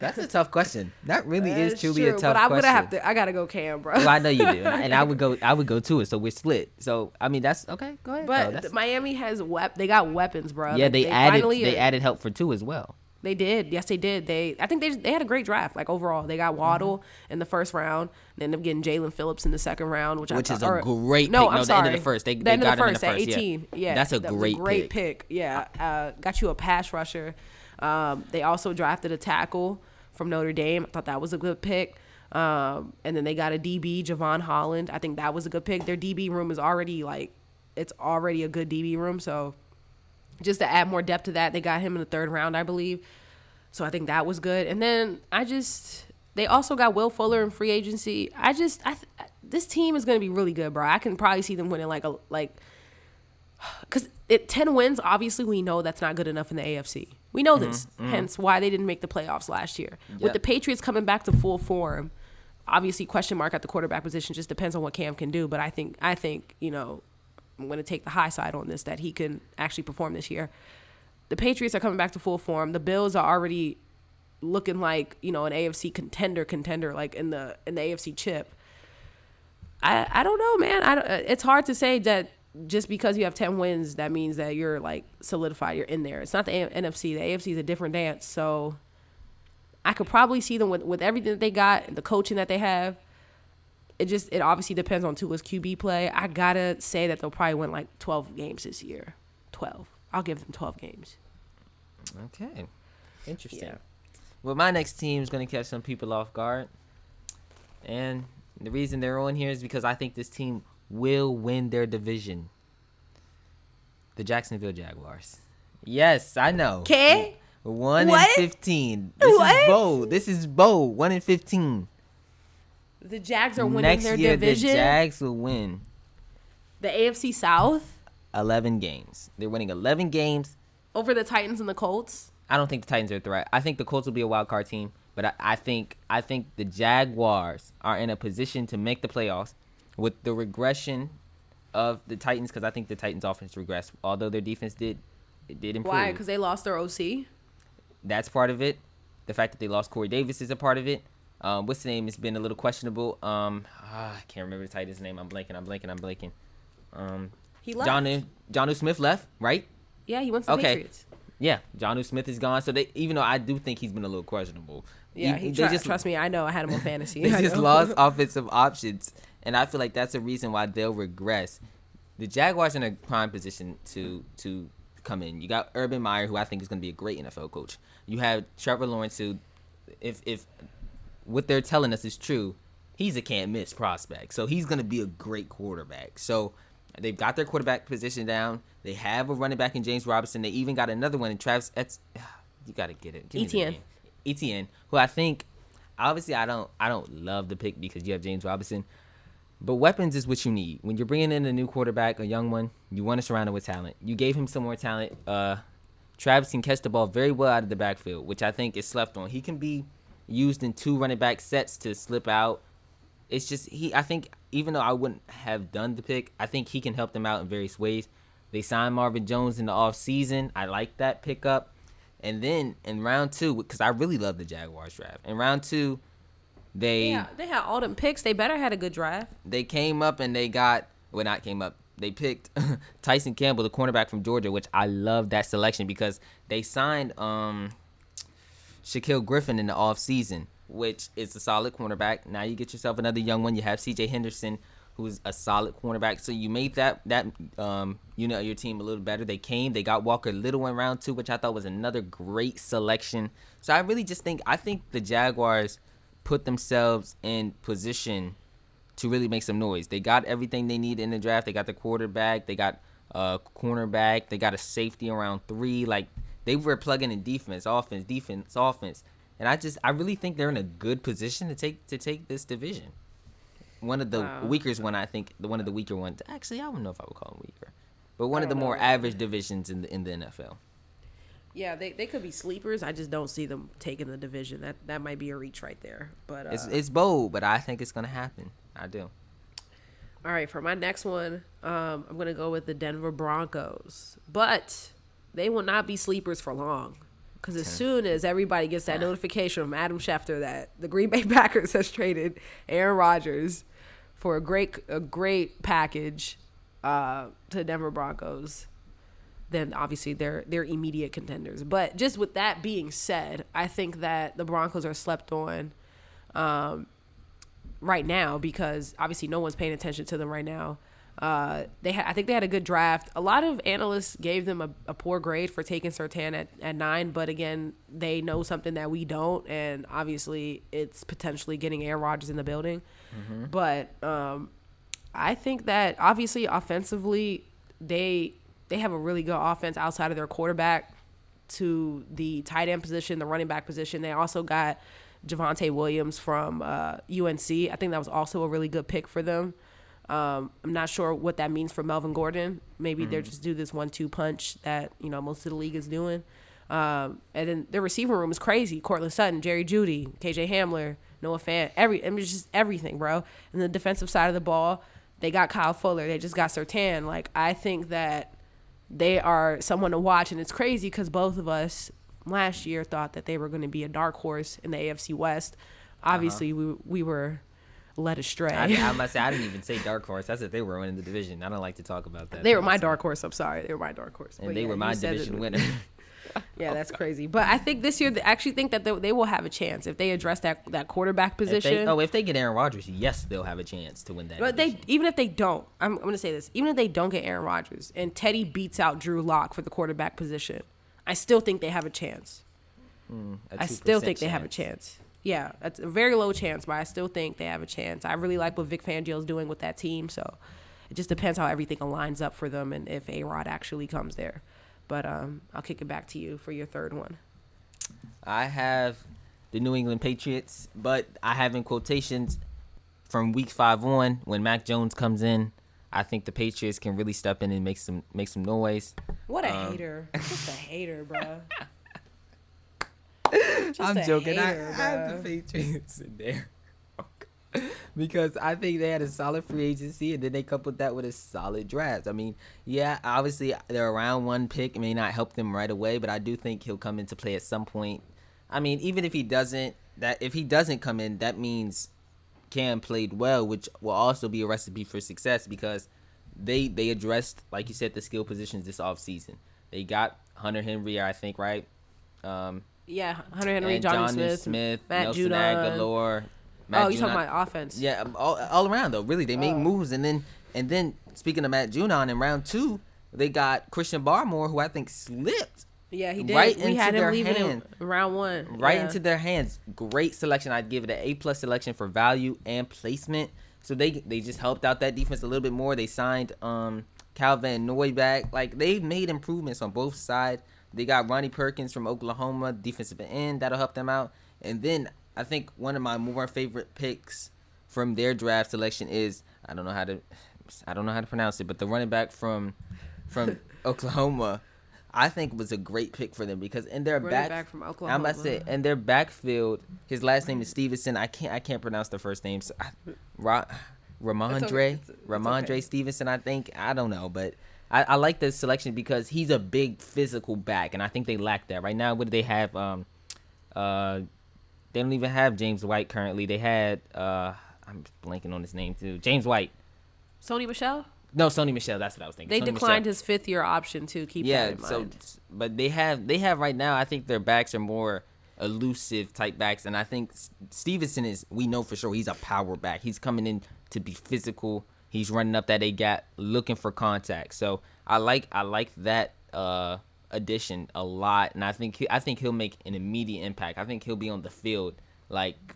That's a tough question. That really is That's truly a true, tough But I'm question. gonna have to. I gotta go Cam, bro. well, I know you do, and I would go. I would go to it. So we're split. So I mean, that's okay. Go ahead. But. That's- Miami has wep. They got weapons, bro. yeah, Like, they, added finally- they added help for Tua as well. They did. Yes, they did. They I think they they had a great draft. Like overall, they got Waddle Mm-hmm. in the first round. They ended up getting Jaelan Phillips in the second round, which, Which I is a or- great No, pick. I'm No, the sorry. end of the first. They- the they end of got the him in the first, yeah. 18. Yeah, That's a that great great pick. pick. Yeah, uh, got you a pass rusher. Um, they also drafted a tackle from Notre Dame. I thought that was a good pick. Um, and then they got a DB, Jevon Holland. I think that was a good pick. Their DB room is already like, it's already a good DB room. So just to add more depth to that, they got him in the third round, I believe. So I think that was good. And then I just they also got Will Fuller in free agency. I just I th- this team is going to be really good, bro. I can probably see them winning like a like cuz it 10 wins, obviously we know that's not good enough in the AFC. We know this. Hence why they didn't make the playoffs last year. With the Patriots coming back to full form, obviously question mark at the quarterback position just depends on what Cam can do, but I think I think, you know, I'm going to take the high side on this that he can actually perform this year the Patriots are coming back to full form. The Bills are already looking like you know an AFC contender, contender like in the in the AFC chip. I I don't know, man. I don't, uh, it's hard to say that just because you have ten wins that means that you're like solidified. You're in there. It's not the A- NFC. The AFC is a different dance. So I could probably see them with with everything that they got, the coaching that they have. It just it obviously depends on Tua's QB play. I gotta say that they'll probably win like twelve games this year. Twelve. I'll give them twelve games. Okay, interesting. Yeah. Well, my next team is going to catch some people off guard, and the reason they're on here is because I think this team will win their division. The Jacksonville Jaguars. Yes, I know. Okay. One What? in fifteen. This What? is bold. This is bold. One in fifteen. The Jags are winning Next their year, division. the Jags will win the AFC South eleven games. They're winning eleven games. over the Titans and the Colts. I don't think the Titans are a threat. I think the Colts will be a wild card team, but I, I think I think the Jaguars are in a position to make the playoffs with the regression of the Titans because I think the Titans' offense regressed. Although their defense did it did improve. Why? Because they lost their OC. That's part of it. The fact that they lost Corey Davis is a part of it. Um, what's the name? It's been a little questionable. Um, ah, I can't remember the Titans' name. I'm blanking. I'm blanking. I'm blanking. Um, He left. John Jonnu Smith left, right? Yeah, he went to the Okay. Patriots. Yeah, Jonnu Smith is gone. So they, even though I do think he's been a little questionable, Yeah, he- he they tr- trust me. I know. I had him on fantasy. they I just know. lost offensive options, and I feel like that's a reason why they'll regress. The Jaguars are in a prime position to to come in. You got Urban Meyer, who I think is going to be a great NFL coach. You have Trevor Lawrence, who, if if what they're telling us is true, he's a can't miss prospect. So he's going to be a great quarterback. So they've got their quarterback position down. They have a running back in James Robinson. They even got another one in Travis. That's you got to get it. Give Etienne. Etienne, who I think obviously I don't I don't love the pick because you have James Robinson, but weapons is what you need when you're bringing in a new quarterback, a young one. You want to surround him with talent. You gave him some more talent. Uh, Travis can catch the ball very well out of the backfield, which I think is slept on. He can be used in two running back sets to slip out. It's just he. I think even though I wouldn't have done the pick, I think he can help them out in various ways. They signed Marvin Jones in the off season. I like that pickup. And then in round two, because I really love the Jaguars draft. In round two, they Yeah, they had all them picks. They better had a good draft. they came up and they got well not came up. They picked Tyson Campbell, the cornerback from Georgia, which I love that selection because they signed um Shaquill Griffin in the off season, which is a solid cornerback. Now you get yourself another young one. You have CJ Henderson, who's a solid cornerback. So you made that that um you know your team a little better. They came, they got Walker Little in round two, which I thought was another great selection. So I really just think I think the Jaguars put themselves in position to really make some noise. They got everything they need in the draft. They got the quarterback, they got a cornerback, they got a safety around three. Like they were plugging in defense, offense, defense, offense. And I just I really think they're in a good position to take to take this division. One of the Wow. weaker one, I think, the one of the weaker ones. Actually, I don't know if I would call them weaker, but one of the more know. average divisions in the in the NFL. Yeah, they, they could be sleepers. I just don't see them taking the division. That that might be a reach right there. But uh, It's it's bold, but I think it's gonna happen. I do. all right, for my next one, um, I'm gonna go with the Denver Broncos. But they will not be sleepers for long. Because as soon as everybody gets that notification from Adam Schefter that the Green Bay Packers has traded Aaron Rodgers for a great a great package uh, to Denver Broncos, then obviously they're they're immediate contenders. But just with that being said, I think that the Broncos are slept on um, right now because obviously no one's paying attention to them right now. Uh, they ha- I think they had a good draft. A lot of analysts gave them a, a poor grade for taking Surtain at, at nine, but again, they know something that we don't, and obviously it's potentially getting Aaron Rodgers in the building. But um, I think that obviously offensively they they have a really good offense outside of their quarterback to the tight end position, the running back position. They also got Javonte Williams from uh, UNC. I think that was also a really good pick for them. Um, I'm not sure what that means for Melvin Gordon. Maybe they're just do this one-two punch that you know most of the league is doing. Um, and then their receiver room is crazy. Courtland Sutton, Jerry Jeudy, KJ Hamler, Noah Fant, every I mean, it's just everything, bro. And the defensive side of the ball, they got Kyle Fuller. They just got Surtain. Like I think that they are someone to watch, and it's crazy because both of us last year thought that they were going to be a dark horse in the AFC West. Uh-huh. Obviously, we we were led astray. I, I must say I didn't even say dark horse. I said they were winning the division. I don't like to talk about that. they were my dark horse. I'm sorry, they were my dark horse. and But they yeah, were my division winner. Yeah, oh, that's crazy. But I think this year, I actually think that they, they will have a chance if they address that that quarterback If position. they, oh, if they get Aaron Rodgers, yes, they'll have a chance to win that. But they even if they don't, I'm, I'm going to say this. Even if they don't get Aaron Rodgers and Teddy beats out Drew Lock for the quarterback position, I still think they have a chance. Hmm, a I still 2% think they have a chance. Yeah, that's a very low chance, but I still think they have a chance. I really like what Vic Fangio is doing with that team. So, it just depends how everything aligns up for them and if A Rod actually comes there. But um, I'll kick it back to you for your third one. I have the New England Patriots, but I have in quotations from week five on when Mac Jones comes in. I think the Patriots can really step in and make some make some noise. What a Um, hater! Just a hater, bro. I'm joking. hater, I, I have the Patriots in there because I think they had a solid free agency, and then they coupled that with a solid draft. I mean, yeah, obviously their round one pick may not help them right away, but I do think he'll come into play at some point. I mean, even if he doesn't, that if he doesn't come in, that means Cam played well, which will also be a recipe for success because they they addressed, like you said, the skill positions this offseason. They got Hunter Henry, I think, right? Um, Yeah, Hunter Henry, Johnny Jonnu Smith, Matt Nelson Judon. Agholor. Matt oh, you talking about offense? Yeah, um, all, all around though. Really, they made Oh. moves, and then and then speaking of Matt Judon in round two, they got Christian Barmore, who I think slipped yeah, he did. right we into had him their leaving hand. in round one. right yeah. into their hands. Great selection. I'd give it an A plus selection for value and placement. So they they just helped out that defense a little bit more. They signed um Kyle Van Noy back. Like they've made improvements on both sides. They got Ronnie Perkins from Oklahoma, defensive end. That'll help them out. And then I think one of my more favorite picks from their draft selection is I don't know how to I don't know how to pronounce it, but the running back from from Oklahoma, I think was a great pick for them because in their Running back, back from I'm about to say in their backfield, his last name is Stevenson. I can't I can't pronounce the first name. So I, Ra, Rhamondre okay. It's- it's Rhamondre okay. Stevenson. I think I don't know, but I, I like this selection because he's a big physical back, and I think they lack that right now. What do they have? Um, uh, they don't even have James White currently. They had uh, I'm blanking on his name too. James White. Sony Michel. No, Sony Michel. That's what I was thinking. They Sony declined Michel. his fifth year option too. Keep yeah. that in So, but they have they have right now. I think their backs are more elusive type backs, and I think Stevenson is. We know for sure he's a power back. He's coming in to be physical. He's running up that they got looking for contact. So I like I like that uh addition a lot, and I think he, I think he'll make an immediate impact. I think he'll be on the field like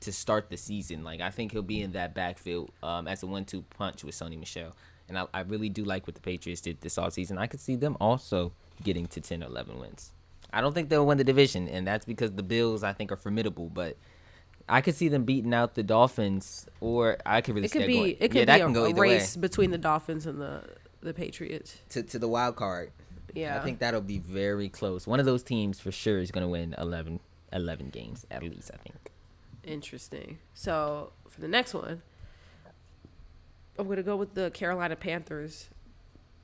to start the season. Like I think he'll be in that backfield um, as a one-two punch with Sony Michel. And I, I really do like what the Patriots did this offseason. I could see them also getting to 10 or 11 wins. I don't think they'll win the division, and that's because the Bills I think are formidable. But I could see them beating out the Dolphins, or I could really it could that be going. it yeah, could that be a, a race way between the Dolphins and the the Patriots. to to the wild card. Yeah, I think that'll be very close. One of those teams for sure is going to win 11, 11 games at least. I think. Interesting. So for the next one, I'm gonna go with the Carolina Panthers.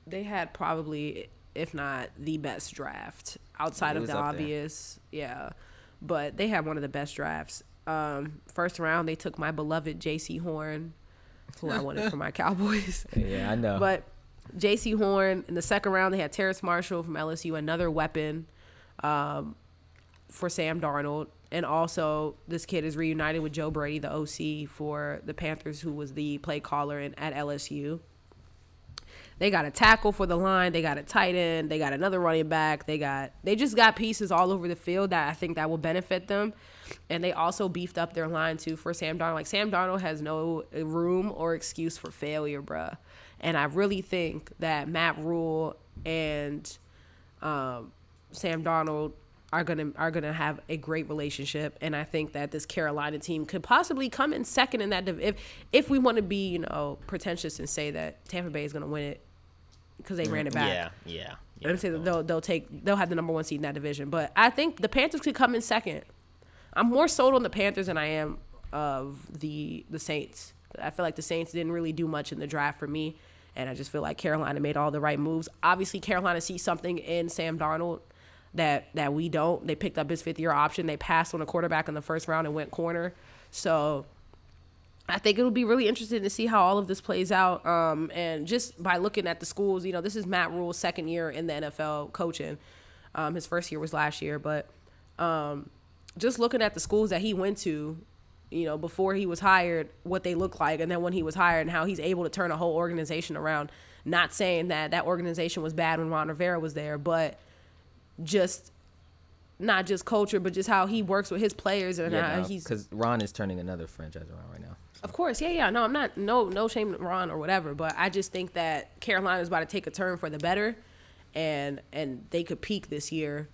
They had probably, if not the best draft outside of the up there. obvious, yeah. But they had one of the best drafts. Um, first round, they took my beloved Jaycee Horn, who I wanted for my Cowboys. Yeah, I know. But Jaycee Horn in the second round, they had Terrace Marshall from LSU, another weapon um, for Sam Darnold. And also, this kid is reunited with Joe Brady, the OC for the Panthers, who was the play caller in, at LSU. They got a tackle for the line. They got a tight end. They got another running back. They got they just got pieces all over the field that I think that will benefit them. And they also beefed up their line too for Sam Darnold. Like Sam Darnold has no room or excuse for failure, bruh. And I really think that Matt Rhule and um, Sam Donald are gonna are gonna have a great relationship, and I think that this Carolina team could possibly come in second in that div- if if we want to be you know pretentious and say that Tampa Bay is gonna win it because they ran it back. Yeah, yeah. yeah. I'm saying they'll they'll take they'll have the number one seed in that division, but I think the Panthers could come in second. I'm more sold on the Panthers than I am of the the Saints. I feel like the Saints didn't really do much in the draft for me, and I just feel like Carolina made all the right moves. Obviously, Carolina sees something in Sam Darnold that that we don't. They picked up his fifth year option. They passed on a quarterback in the first round and went corner. So I think it'll be really interesting to see how all of this plays out. Um, and just by looking at the schools, you know, this is Matt Rhule's second year in the NFL coaching. Um, his first year was last year, but um, just looking at the schools that he went to, you know, before he was hired, what they look like, and then when he was hired, and how he's able to turn a whole organization around. Not saying that that organization was bad when Ron Rivera was there, but just not just culture, but just how he works with his players and how he's. because Ron is turning another franchise around right now. Of course, yeah, yeah. No, I'm not. No, no shame to Ron or whatever. But I just think that Carolina is about to take a turn for the better, and and they could peak this year.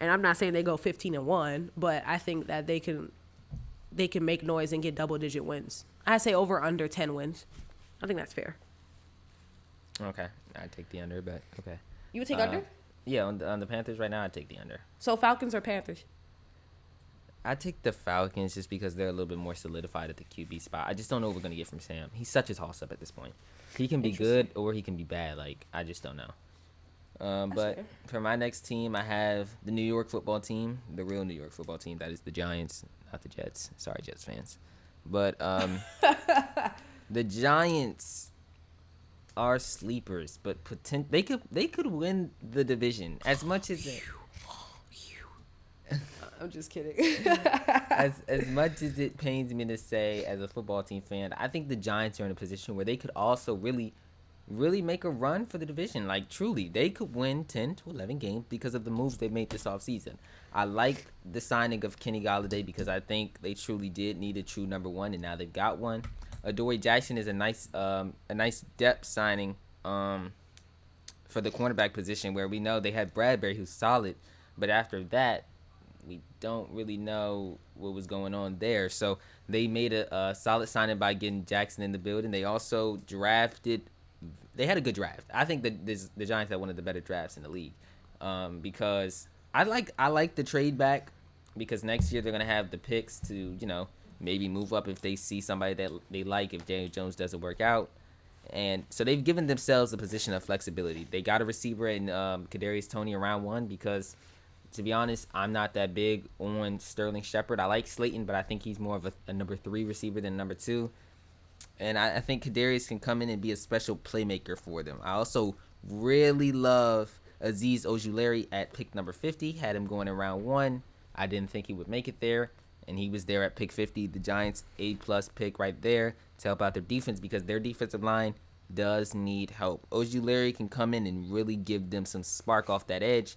And I'm not saying they go 15 and one, but I think that they can they can make noise and get double digit wins. I say over under 10 wins. I think that's fair. Okay, I take the under, but okay. You would take Uh, under? Yeah, on the, on the Panthers right now, I'd take the under. So Falcons or Panthers? I take the Falcons just because they're a little bit more solidified at the QB spot. I just don't know what we're gonna get from Sam. He's such a toss up at this point. He can be good or he can be bad. Like I just don't know. Um, but fair. for my next team, I have the New York Football Team, the real New York Football Team. That is the Giants, not the Jets. Sorry, Jets fans. But um, the Giants are sleepers, but potent- they could they could win the division as much as it, I'm just kidding. as as much as it pains me to say as a football team fan, I think the Giants are in a position where they could also really really make a run for the division. Like truly, they could win 10 to 11 games because of the moves they made this offseason. I like the signing of Kenny Golladay because I think they truly did need a true number 1 and now they've got one. Adoree Jackson is a nice um a nice depth signing um for the cornerback position where we know they had Bradberry who's solid, but after that we don't really know what was going on there. So they made a, a solid signing by getting Jackson in the building. They also drafted. They had a good draft. I think that this, the Giants had one of the better drafts in the league, um, because I like I like the trade back because next year they're gonna have the picks to you know maybe move up if they see somebody that they like if Daniel Jones doesn't work out. And so they've given themselves a position of flexibility. They got a receiver in um, Kadarius Toney around one because to be honest, I'm not that big on Sterling Shepard. I like Slayton, but I think he's more of a, a number three receiver than number two. And I, I think Kadarius can come in and be a special playmaker for them. I also really love Azeez Ojulari at pick number 50. Had him going in round one. I didn't think he would make it there, and he was there at pick 50. The Giants A plus pick right there to help out their defense because their defensive line does need help. Ojulari can come in and really give them some spark off that edge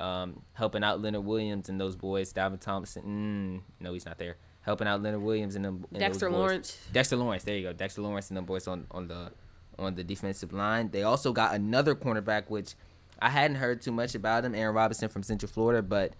um, helping out Leonard Williams and those boys. Dalvin Thompson, mm, no, he's not there. Helping out Leonard Williams and them. And Dexter. Lawrence. Dexter Lawrence, there you go. Dexter Lawrence and them boys on on the on the defensive line. They also got another cornerback, which I hadn't heard too much about him, Aaron Robinson from Central Florida, but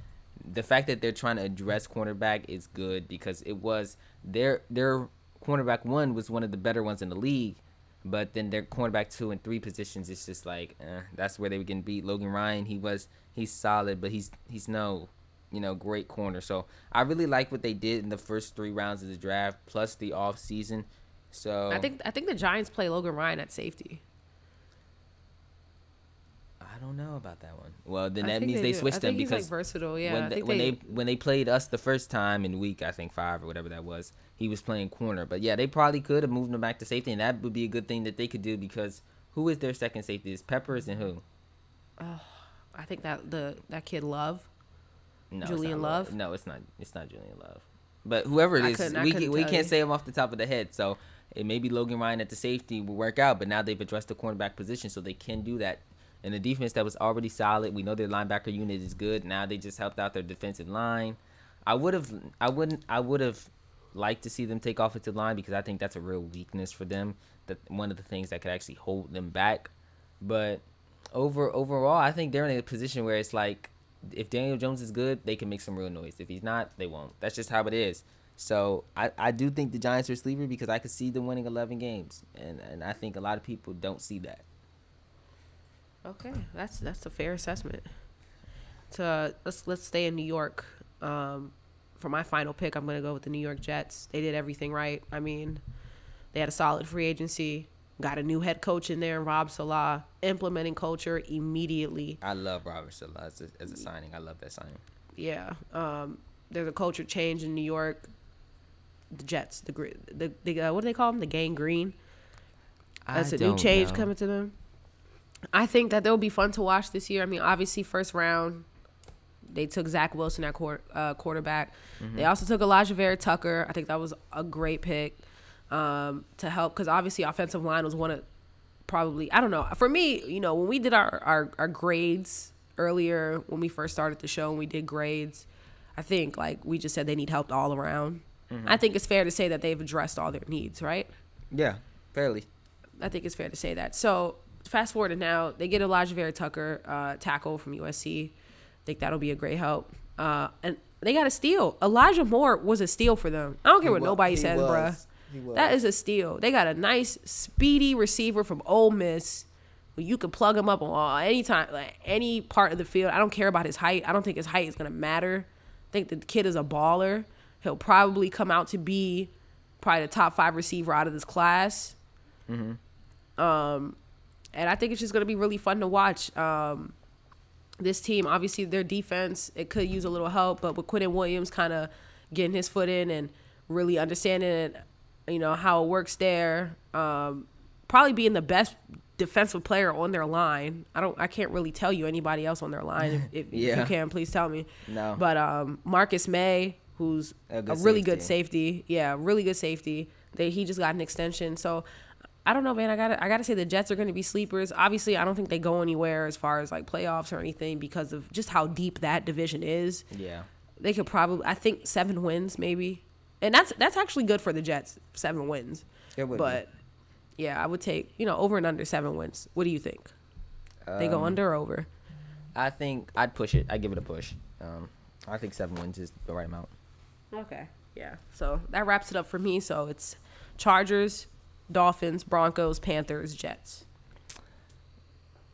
the fact that they're trying to address cornerback is good because it was their their cornerback one was one of the better ones in the league, but then their cornerback two and three positions it's just like eh, that's where they were getting beat. Logan Ryan, he was he's solid, but he's he's no you know great corner. So I really like what they did in the first three rounds of the draft, plus the off season. So I think I think the Giants play Logan Ryan at safety. I don't know about that one. Well, then I that means they, do. switched I think them he's, because like versatile. Yeah, when, they, think when they, they when they played us the first time in week I think five or whatever that was, he was playing corner. But yeah, they probably could have moved him back to safety, and that would be a good thing that they could do because who is their second safety? Is Peppers and who? I think that the that kid Love. No, Julian not Love? No, it's not. It's not Julian Love. But whoever it is, we can, we can't you. say him off the top of the head. So it maybe Logan Ryan at the safety will work out, but now they've addressed the cornerback position, so they can do that. And the defense that was already solid, we know their linebacker unit is good. Now they just helped out their defensive line. I would have, I wouldn't, I would have liked to see them take offensive line because I think that's a real weakness for them. That one of the things that could actually hold them back. But over overall, I think they're in a position where it's like if Daniel Jones is good, they can make some real noise. If he's not, they won't. That's just how it is. So I, I do think the Giants are sleeper because I could see them winning 11 games, and and I think a lot of people don't see that. Okay, that's that's a fair assessment. To let's let's stay in New York. Um, for my final pick, I'm gonna go with the New York Jets. They did everything right. I mean, they had a solid free agency, got a new head coach in there, Rob Saleh, implementing culture immediately. I love Robert Saleh as a, as a signing. I love that signing. Yeah, um, there's a culture change in New York. The Jets, the the, the uh, what do they call them? The gang green. That's I a new change know. coming to them. I think that they'll be fun to watch this year. I mean, obviously, first round, they took Zach Wilson at quar- uh, quarterback. Mm-hmm. They also took Alijah Vera-Tucker. I think that was a great pick um, to help because obviously, offensive line was one of probably I don't know. For me, you know, when we did our our, our grades earlier when we first started the show and we did grades. I think like we just said they need help all around. I think it's fair to say that they've addressed all their needs, right? Yeah, fairly. I think it's fair to say that. So fast forward to now, they get Alijah Vera-Tucker, uh, tackle from USC. I think that'll be a great help. Uh, and they got a steal. Elijah Moore was a steal for them. I don't care what wa- nobody he says, was. bruh. That is a steal. They got a nice, speedy receiver from Ole Miss. You can plug him up on any time, like any part of the field. I don't care about his height. I don't think his height is gonna matter. I think the kid is a baller. He'll probably come out to be probably the top five receiver out of this class. Um, and I think it's just going to be really fun to watch. Um, this team, obviously, their defense it could use a little help, but with Quinnen Williams kind of getting his foot in and really understanding, it, you know, how it works there, um, probably being the best defensive player on their line. I don't, I can't really tell you anybody else on their line. If, if, if you can, please tell me. No. But um, Marcus Maye, who's A a, really good safety. safety, yeah, really good safety. They he just got an extension, so I don't know, man. I gotta I gotta say the Jets are going to be sleepers. Obviously, I don't think they go anywhere as far as like playoffs or anything because of just how deep that division is. Yeah. They could probably I think seven wins maybe, and that's that's actually good for the Jets. Seven wins, It would be. but yeah, I would take you know over and under seven wins. What do you think? they go Um, under or over? I think I'd push it. I'd give it a push. Um, I think seven wins is the right amount. Okay. Yeah. So that wraps it up for me. So it's Chargers, Dolphins, Broncos, Panthers, Jets.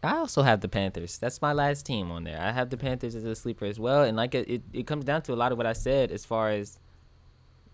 I also have the Panthers. That's my last team on there. I have the Panthers as a sleeper as well. And like it, it, it comes down to a lot of what I said as far as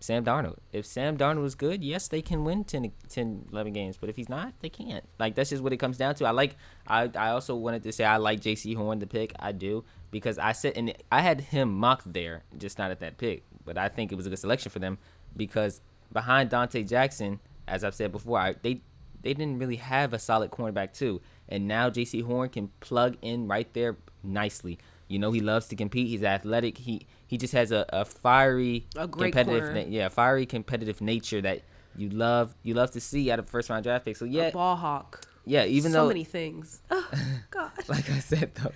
Sam Darnold. If Sam Darnold is good, yes, they can win 10, 10 11 games. But if he's not, they can't. Like that's just what it comes down to. I like. I I also wanted to say I like Jaycee Horn the pick. I do because I said and I had him mocked there, just not at that pick. But I think it was a good selection for them because behind Donte Jackson, as I've said before, I, they they didn't really have a solid cornerback too. And now Jaycee Horn can plug in right there nicely. You know he loves to compete. He's athletic. He he just has a, a fiery A competitive na- yeah fiery competitive nature that you love you love to see out of first round draft pick. So yeah A ball hawk. yeah even so though so many things. Oh, God. like I said though,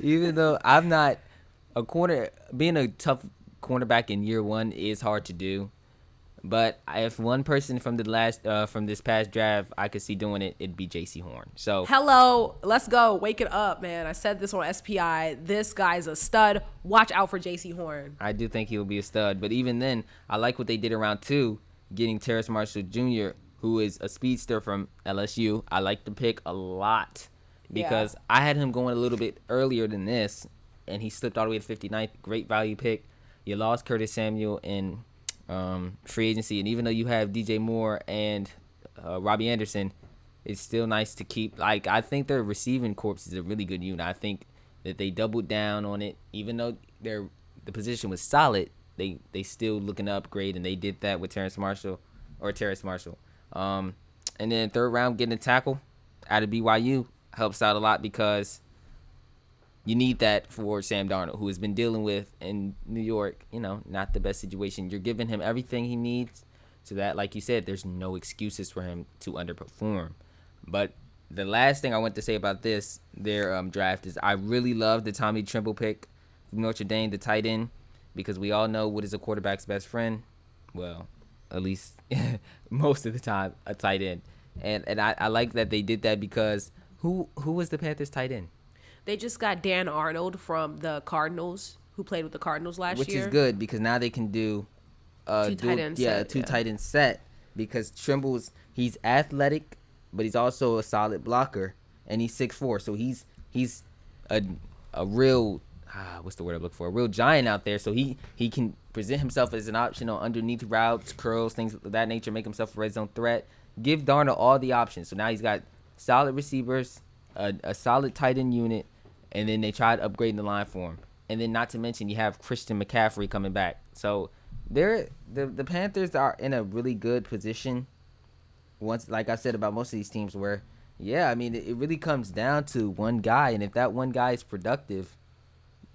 even though I'm not a corner, being a tough cornerback in year one is hard to do. But if one person from the last uh, from this past draft I could see doing it, it'd be Jaycee Horn. So Hello, let's go. Wake it up, man. I said this on SPI. This guy's a stud. Watch out for Jaycee Horn. I do think he'll be a stud. But even then, I like what they did around two, getting Terrace Marshall Jr., who is a speedster from LSU. I like the pick a lot because I had him going a little bit earlier than this, and he slipped all the way to 59th. Great value pick. You lost Curtis Samuel in um, free agency, and even though you have DJ Moore and uh, Robbie Anderson, it's still nice to keep. Like I think their receiving corps is a really good unit. I think that they doubled down on it, even though their the position was solid. They they still looking to upgrade, and they did that with Terrence Marshall or Terrence Marshall. Um, and then third round getting a tackle out of BYU helps out a lot because you need that for Sam Darnold, who has been dealing with in New York, you know, not the best situation. You're giving him everything he needs so that, like you said, there's no excuses for him to underperform. But the last thing I want to say about this, their um, draft, is I really love the Tommy Tremble pick from Notre Dame, the tight end, because we all know what is a quarterback's best friend. Well, at least most of the time, a tight end. And and I, I like that they did that because who who was the Panthers tight end? They just got Dan Arnold from the Cardinals, who played with the Cardinals last which year. Which is good because now they can do uh Two dual- tight end yeah set, two yeah. tight end set because Tremble's he's athletic but he's also a solid blocker and he's six four so he's he's a a real ah, what's the word I'm looking for a real giant out there so he he can present himself as an option on underneath routes curls things of that nature make himself a red zone threat give Darnold all the options so now he's got solid receivers a, a solid tight end unit and then they tried upgrading the line for him. And then not to mention you have Christian McCaffrey coming back. So they're the the Panthers are in a really good position. Once like I said about most of these teams where yeah, I mean it, it really comes down to one guy and if that one guy is productive,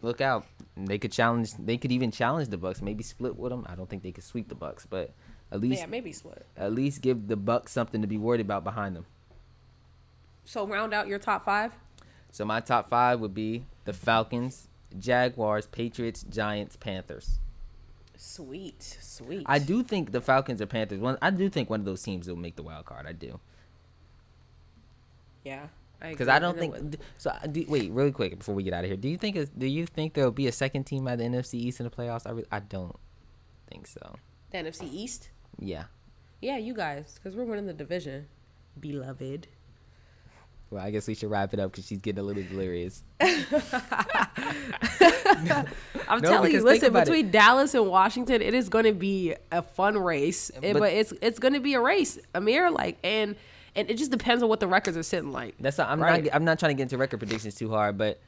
look out. They could challenge they could even challenge the Bucs, maybe split with them. I don't think they could sweep the Bucs, but at least Yeah, maybe split. at least give the Bucs something to be worried about behind them. So round out your top five. So my top five would be the the Falcons, Jaguars, Patriots, Giants, Panthers. Sweet, sweet. I do think the Falcons or Panthers. One, I do think one of those teams will make the wild card. I do Yeah. because I don't think. So uh, do, wait, really quick before we get out of here, do you think do you think there will be a second team at the NFC East in the playoffs? I re- I don't think so. the NFC East. Yeah. Yeah, you guys, because we're winning the division, beloved. Well, I guess we should wrap it up because she's getting a little delirious. I'm No, telling you, listen, about it. between Dallas and Washington, it is going to be a fun race. But- eh, but, it's it's going to be a race, Amir. Like, and and it just depends on what the records are sitting like. That's not, I'm Right. not I'm not trying to get into record predictions too hard, but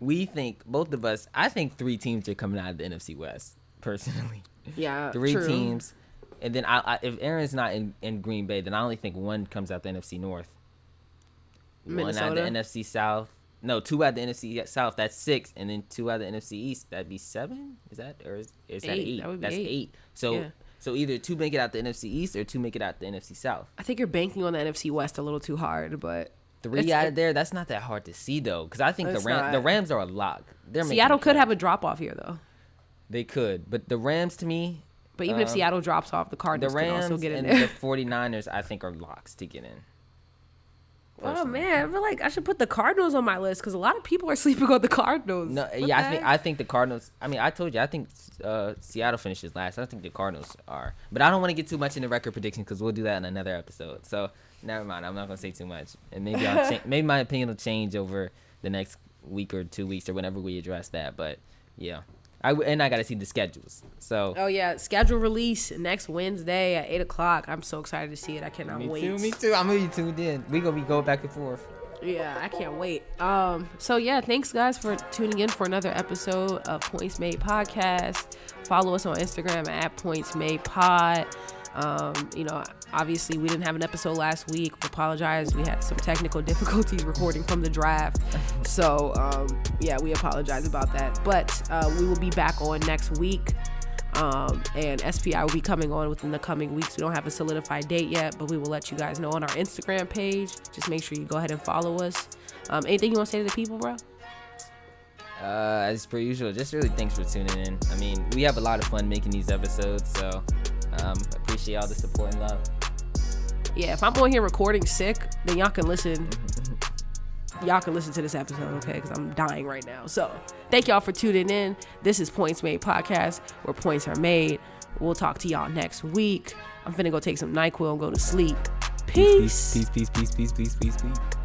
we think both of us. I think three teams are coming out of the NFC West. Personally, Yeah, three true. teams, and then I, I, if Aaron's not in, in Green Bay, then I only think one comes out the NFC North. One out Minnesota? the NFC South. No, two out the NFC South. That's six, and then two out the NFC East. That'd be seven. Is that or is, is that Eight. eight? That would be That's eight. eight. So Yeah. so either two make it out the NFC East or two make it out the NFC South. I think you're banking on the NFC West a little too hard, but Three out of there, that's not that hard to see though, because I think the Ram, the. Rams are a lock. They're Seattle could have a drop off here though. They could, but the Rams to me, But even if Uh, Seattle drops off, the the Cardinals can also get in and there. the 49ers, I think are locks to get in. Oh man, I feel like I should put the Cardinals on my list because a lot of people are sleeping on the Cardinals. No, What yeah, I think? I think the Cardinals. I mean, I told you, I think uh, Seattle finishes last. I don't think the Cardinals are, but I don't want to get too much into record predictions because we'll do that in another episode. So never mind. I'm not gonna say too much, and maybe I'll cha- maybe my opinion will change over the next week or two weeks or whenever we address that. But yeah, I w- and I got to see the schedules. So Oh yeah, schedule release next Wednesday at eight o'clock. I'm so excited to see it. I cannot me wait. too, me too. I'm gonna be tuned in. We gonna be going back and forth. Yeah, I can't wait. Um, so yeah, thanks guys for tuning in for another episode of Points Made Podcast. Follow us on Instagram at Points Made Pod. Um, you know, obviously we didn't have an episode last week. We apologize. We had some technical difficulties recording from the draft. So um, yeah, we apologize about that. But uh, we will be back on next week. Um, and SPI will be coming on within the coming weeks. We don't have a solidified date yet, but we will let you guys know on our Instagram page. Just make sure you go ahead and follow us. Um, anything you want to say to the people, bro? Uh, as per usual, just really thanks for tuning in. I mean, we have a lot of fun making these episodes, so um, appreciate all the support and love. Yeah, if I'm on here recording sick, then y'all can listen. Y'all can listen to this episode, okay? Because I'm dying right now. So thank y'all for tuning in. This is Points Made Podcast, where points are made. We'll talk to y'all next week. I'm finna go take some NyQuil and go to sleep. Peace. peace, peace, peace, peace, peace, peace, peace.